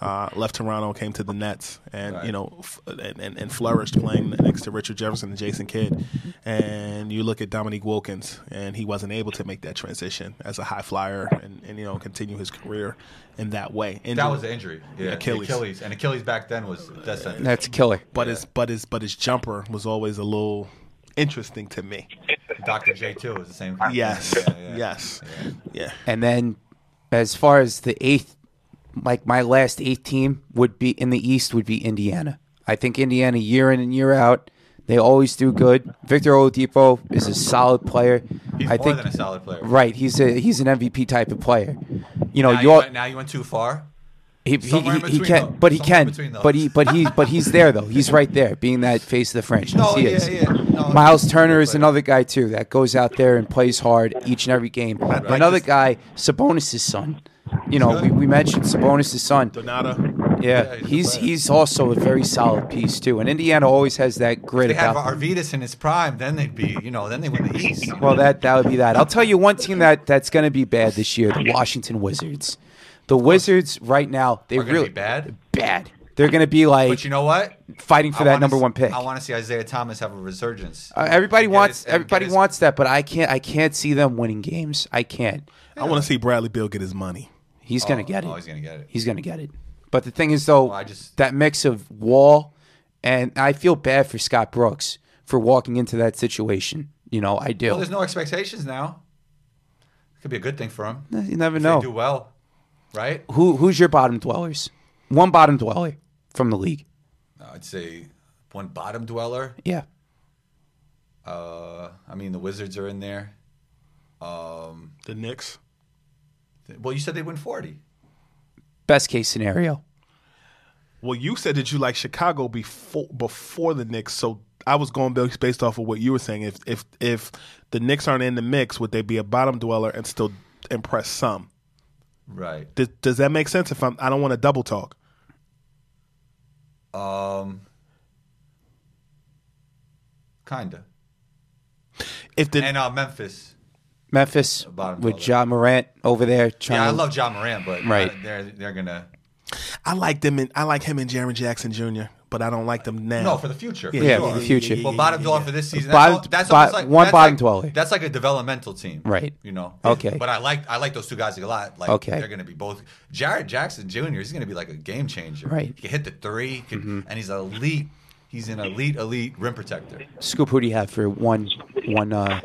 Uh, left Toronto, came to the Nets, and you know, f- and, and, and flourished playing next to Richard Jefferson and Jason Kidd. And you look at Dominique Wilkins, and he wasn't able to make that transition as a high flyer, and, and you know, continue his career in that way. And That was the injury. Yeah, Achilles. Achilles. And Achilles back then was death sentence. That's killer. but his but his but his jumper was always a little interesting to me. Dr. J too was the same. kind Yes. Yeah, yeah. yes, yeah. And then, as far as the eighth, like my last eight team would be in the East would be Indiana. I think Indiana year in and year out, they always do good. Victor Oladipo is a solid player. He's I more think than a solid player. right. He's a he's an MVP type of player. You know, Now you went, now you went too far. he, he, he, he can, though. but he Somewhere can, but he, but he, but he's there though. He's right there, being that face of the franchise. No, he yeah, is. yeah. No, Miles Turner is another guy too that goes out there and plays hard each and every game. another guy, Sabonis' son. You know, we, we mentioned Sabonis' son. Domantas. Yeah, Yeah, he's a he's player. he's also a very solid piece too. And Indiana always has that grit They had about. them. Arvydas in his prime, then they'd be, you know, then they win the East. Well, that that would be that. I'll tell you one team that that's going to be bad this year: the Washington Wizards. The Wizards right now they Are gonna really be bad? Bad. They're going to be like But you know what? fighting for I that wanna number s- one pick. I want to see Isaiah Thomas have a resurgence. Uh, everybody Get wants his- and get everybody his- wants that, but I can't. I can't see them winning games. I can't. I want to see Bradley Beal get his money. He's going to get it. Oh, he's gonna get it. He's going to get it. But the thing is, though, Well, I just- that mix of Wall and I feel bad for Scott Brooks for walking into that situation. You know, I do. Well, there's no expectations now. It Could be a good thing for him. you never If know. They do well, right? Who who's your bottom dwellers? One bottom dweller from the league. I'd say one bottom dweller. Yeah. Uh, I mean, the Wizards are in there. Um, The Knicks. Th- well, you said they win 40. Best case scenario. Well, you said that you like Chicago before before the Knicks, so I was going based based off of what you were saying. If if if the Knicks aren't in the mix, would they be a bottom dweller and still impress some? Right. Does, does that make sense? If I'm, I don't want to double talk. Um, kinda. If the And uh, Memphis. Memphis Bottom with dweller. Ja Morant over there trying. Yeah, I to- love Ja Morant, but Right. uh, they're they're gonna I like them, in, I like him and Jaren Jackson Jr., but I don't like them now. no for the future. For Yeah, sure. for the future. Well, bottom dweller for this season. Bottom- That's, all- that's bo- almost like one that's bottom like, dweller. That's like a developmental team, Right. You know. Okay. But I like I like those two guys a lot. Like, Okay. They're going to be both. Jaren Jackson Jr. He's going to be like a game changer. Right. He can hit the 3 he can, Mm-hmm. and he's elite. He's an elite, elite rim protector. Scoop, who do you have for one, one, uh,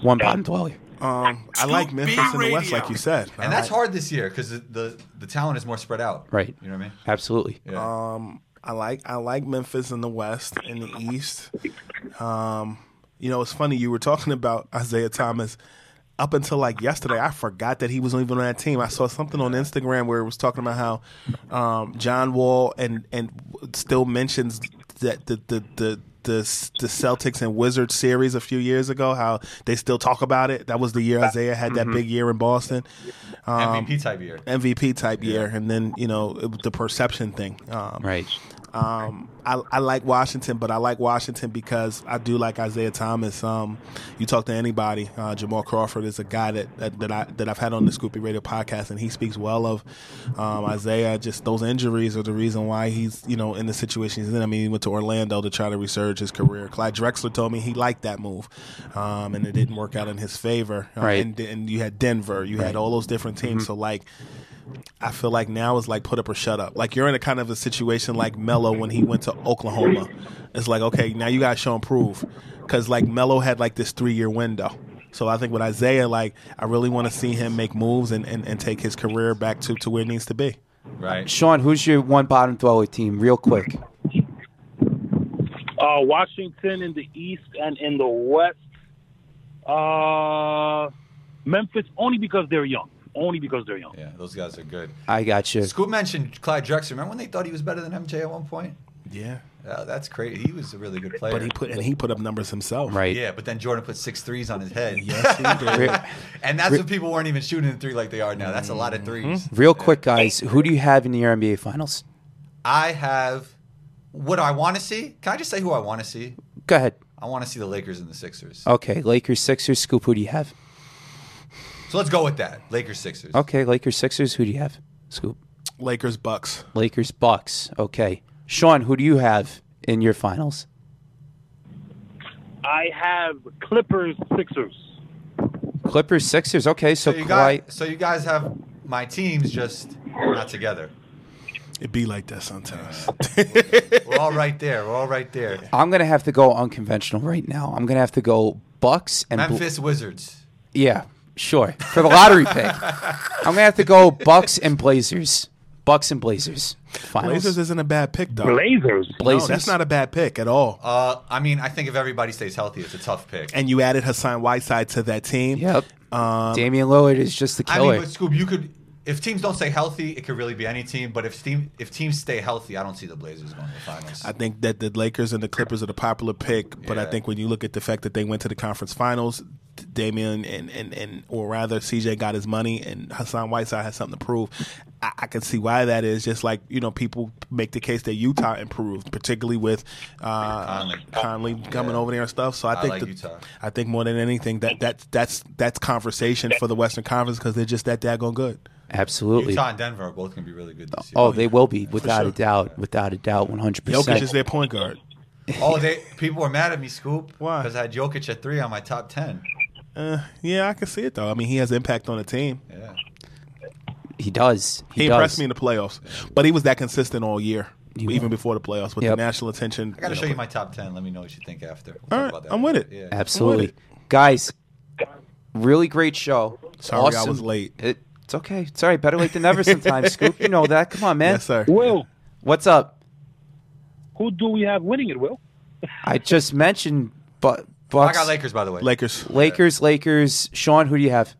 one bottom dweller? Um, I like Memphis in the West, like you said. And that's hard this year because the, the the talent is more spread out. Right. You know what I mean? Absolutely. Yeah. I like I like Memphis in the West in the East. Um, you know, it's funny you were talking about Isaiah Thomas. Up until like yesterday, I forgot that he was even on that team. I saw something on Instagram where it was talking about how um, John Wall and and still mentions that the the the the the Celtics and Wizards series a few years ago. How they still talk about it. That was the year Isaiah had that big year in Boston. Um, MVP type year. MVP type year, and then you know it, the perception thing. Um, Right. Um, I, I like Washington, but I like Washington because I do like Isaiah Thomas. Um, you talk to anybody, uh, Jamal Crawford is a guy that, that, that I that I've had on the Scoop B Radio podcast, and he speaks well of um, Isaiah. Just those injuries are the reason why he's you know in the situation he's in. I mean, he went to Orlando to try to resurge his career. Clyde Drexler told me he liked that move, um, and it didn't work out in his favor. Uh, Right. And, and you had Denver, you had all those different teams. So like. I feel like now is like put up or shut up. Like you're in a kind of a situation like Melo when he went to Oklahoma. It's like okay, now you got to show and prove because like Melo had like this three year window. So I think with Isaiah, like I really want to see him make moves and, and, and take his career back to, to where it needs to be. Right. Sean, who's your one bottom dweller team? Real quick. Uh, Washington in the East and in the West. Uh, Memphis only because they're young. Only because they're young. Yeah, those guys are good. I got you. Scoop mentioned Clyde Drexler. Remember when they thought he was better than MJ at one point? Yeah, Yeah, that's crazy. He was a really good player. but he put and he put up numbers himself. Right. Yeah, but then Jordan put six threes on his head. Yes, he did. And that's when people weren't even shooting the three like they are now. That's a lot of 3s mm-hmm. Real quick, guys. Who do you have in the NBA Finals? I have what I want to see. Can I just say who I want to see? Go ahead. I want to see the Lakers and the Sixers. Okay, Lakers, Sixers. Scoop, who do you have? So let's go with that. Lakers Sixers. Okay, Lakers, Sixers. Who do you have? Scoop. Lakers Bucks. Lakers, Bucks. Okay. Sean, who do you have in your finals? I have Clippers, Sixers. Clippers, Sixers. Okay, so, So you Kawhi. guys, so you guys have my teams just not together. It be like that sometimes. We're all right there. We're all right there. I'm gonna have to go unconventional right now. I'm gonna have to go Bucks and Bl- Memphis Wizards. yeah, sure for the lottery pick. I'm gonna have to go Bucks and Blazers. Bucks and Blazers. Finals. Blazers isn't a bad pick though. Blazers. Blazers. No, that's not a bad pick at all. Uh, I mean, I think if everybody stays healthy, it's a tough pick. and you added Hassan Whiteside to that team. Yep. Um, Damian Lillard is just the I killer. mean, but Scoob, you could if teams don't stay healthy, it could really be any team. But if team if teams stay healthy, I don't see the Blazers going to the finals. I think that the Lakers and the Clippers are the popular pick, but I think when you look at the fact that they went to the conference finals, Damian and, and, and or rather CJ got his money and Hassan Whiteside has something to prove. I, I can see why that is. Just like you know, people make the case that Utah improved, particularly with uh, Conley. Conley coming Yeah. over there and stuff. So I, I think like the- Utah. I think more than anything that that that's that's conversation for the Western Conference because they're just that daggone good. Absolutely. Utah and Denver are both going to be really good this year. Oh, they will be without sure. a doubt. Without a doubt, one hundred percent. Jokic is percent. their point guard. Oh, they people were mad at me, Scoop. Why? Because I had Jokic at three on my top ten. Uh, yeah, I can see it though. I mean, he has impact on the team. Yeah. He does. He, He does. impressed me in the playoffs, but he was that consistent all year, He even was. before the playoffs with Yep. the national attention. I got to know, show you my top ten. Let me know what you think after. We'll All talk right, about that I'm with later. it. Yeah. Absolutely, it. guys. Really great show. Sorry I was late. It, it's okay. It's all right. Better late than never. Sometimes, Scoop. You know that. Come on, man. Yes, sir. Will, What's up? Who do we have winning it, Will? I just mentioned, but I got Lakers, by the way. Lakers. Lakers, Lakers. Sean, who do you have?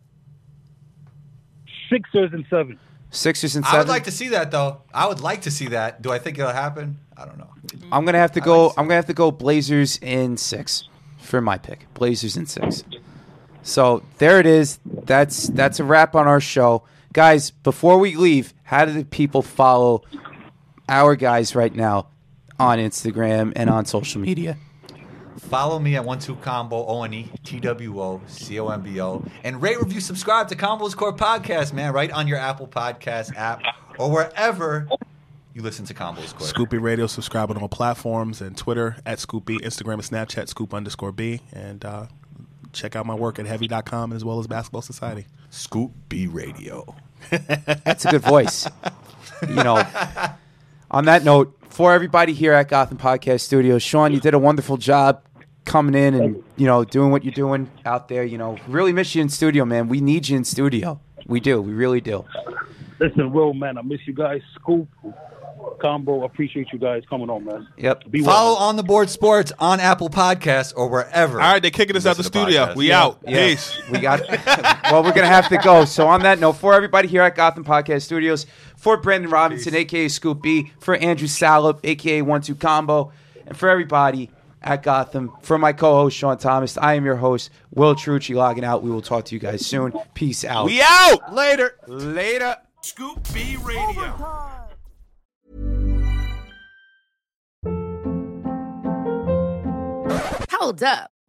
Sixers and seven. Sixers and seven. I would like to see that though. I would like to see that. Do I think it'll happen? I don't know. I'm gonna have to go. like to I'm gonna have to go Blazers in six for my pick. Blazers in six. So there it is. That's that's a wrap on our show, guys. Before we leave, how do the people follow our guys right now on Instagram and on social media? Follow me at one two combo O N E T W O C O M B O and rate review subscribe to Combos Core Podcast, man, right on your Apple Podcast app or wherever you listen to Combos Core. Scoop B Radio, subscribe on all platforms and Twitter at Scoopy, Instagram and Snapchat, Scoop underscore B. And uh, check out my work at heavy.com as well as Basketball Society. Scoop B Radio. That's a good voice. you know. On that note, for everybody here at Gotham Podcast Studios, Sean, you did a wonderful job coming in and you know doing what you're doing out there. You know, really miss you in studio, man. We need you in studio. We do. We really do. Listen, Will, man, I miss you guys. Scoop, combo, appreciate you guys coming on, man. Yep. Be Follow well. on the board sports on Apple Podcasts or wherever. All right, they're kicking us out the Listen to studio. podcasts. We Yeah. out. Yeah. Peace. We got. well, we're gonna have to go. So on that note, for everybody here at Gotham Podcast Studios, for Brandon Robinson, aka Scoop B, for Andrew Salop, aka One Two Combo, and for everybody at Gotham, for my co-host Sean Thomas, I am your host Will Trucci. Logging out. We will talk to you guys soon. Peace out. We out. later. Later. Scoop B Radio. Hold up.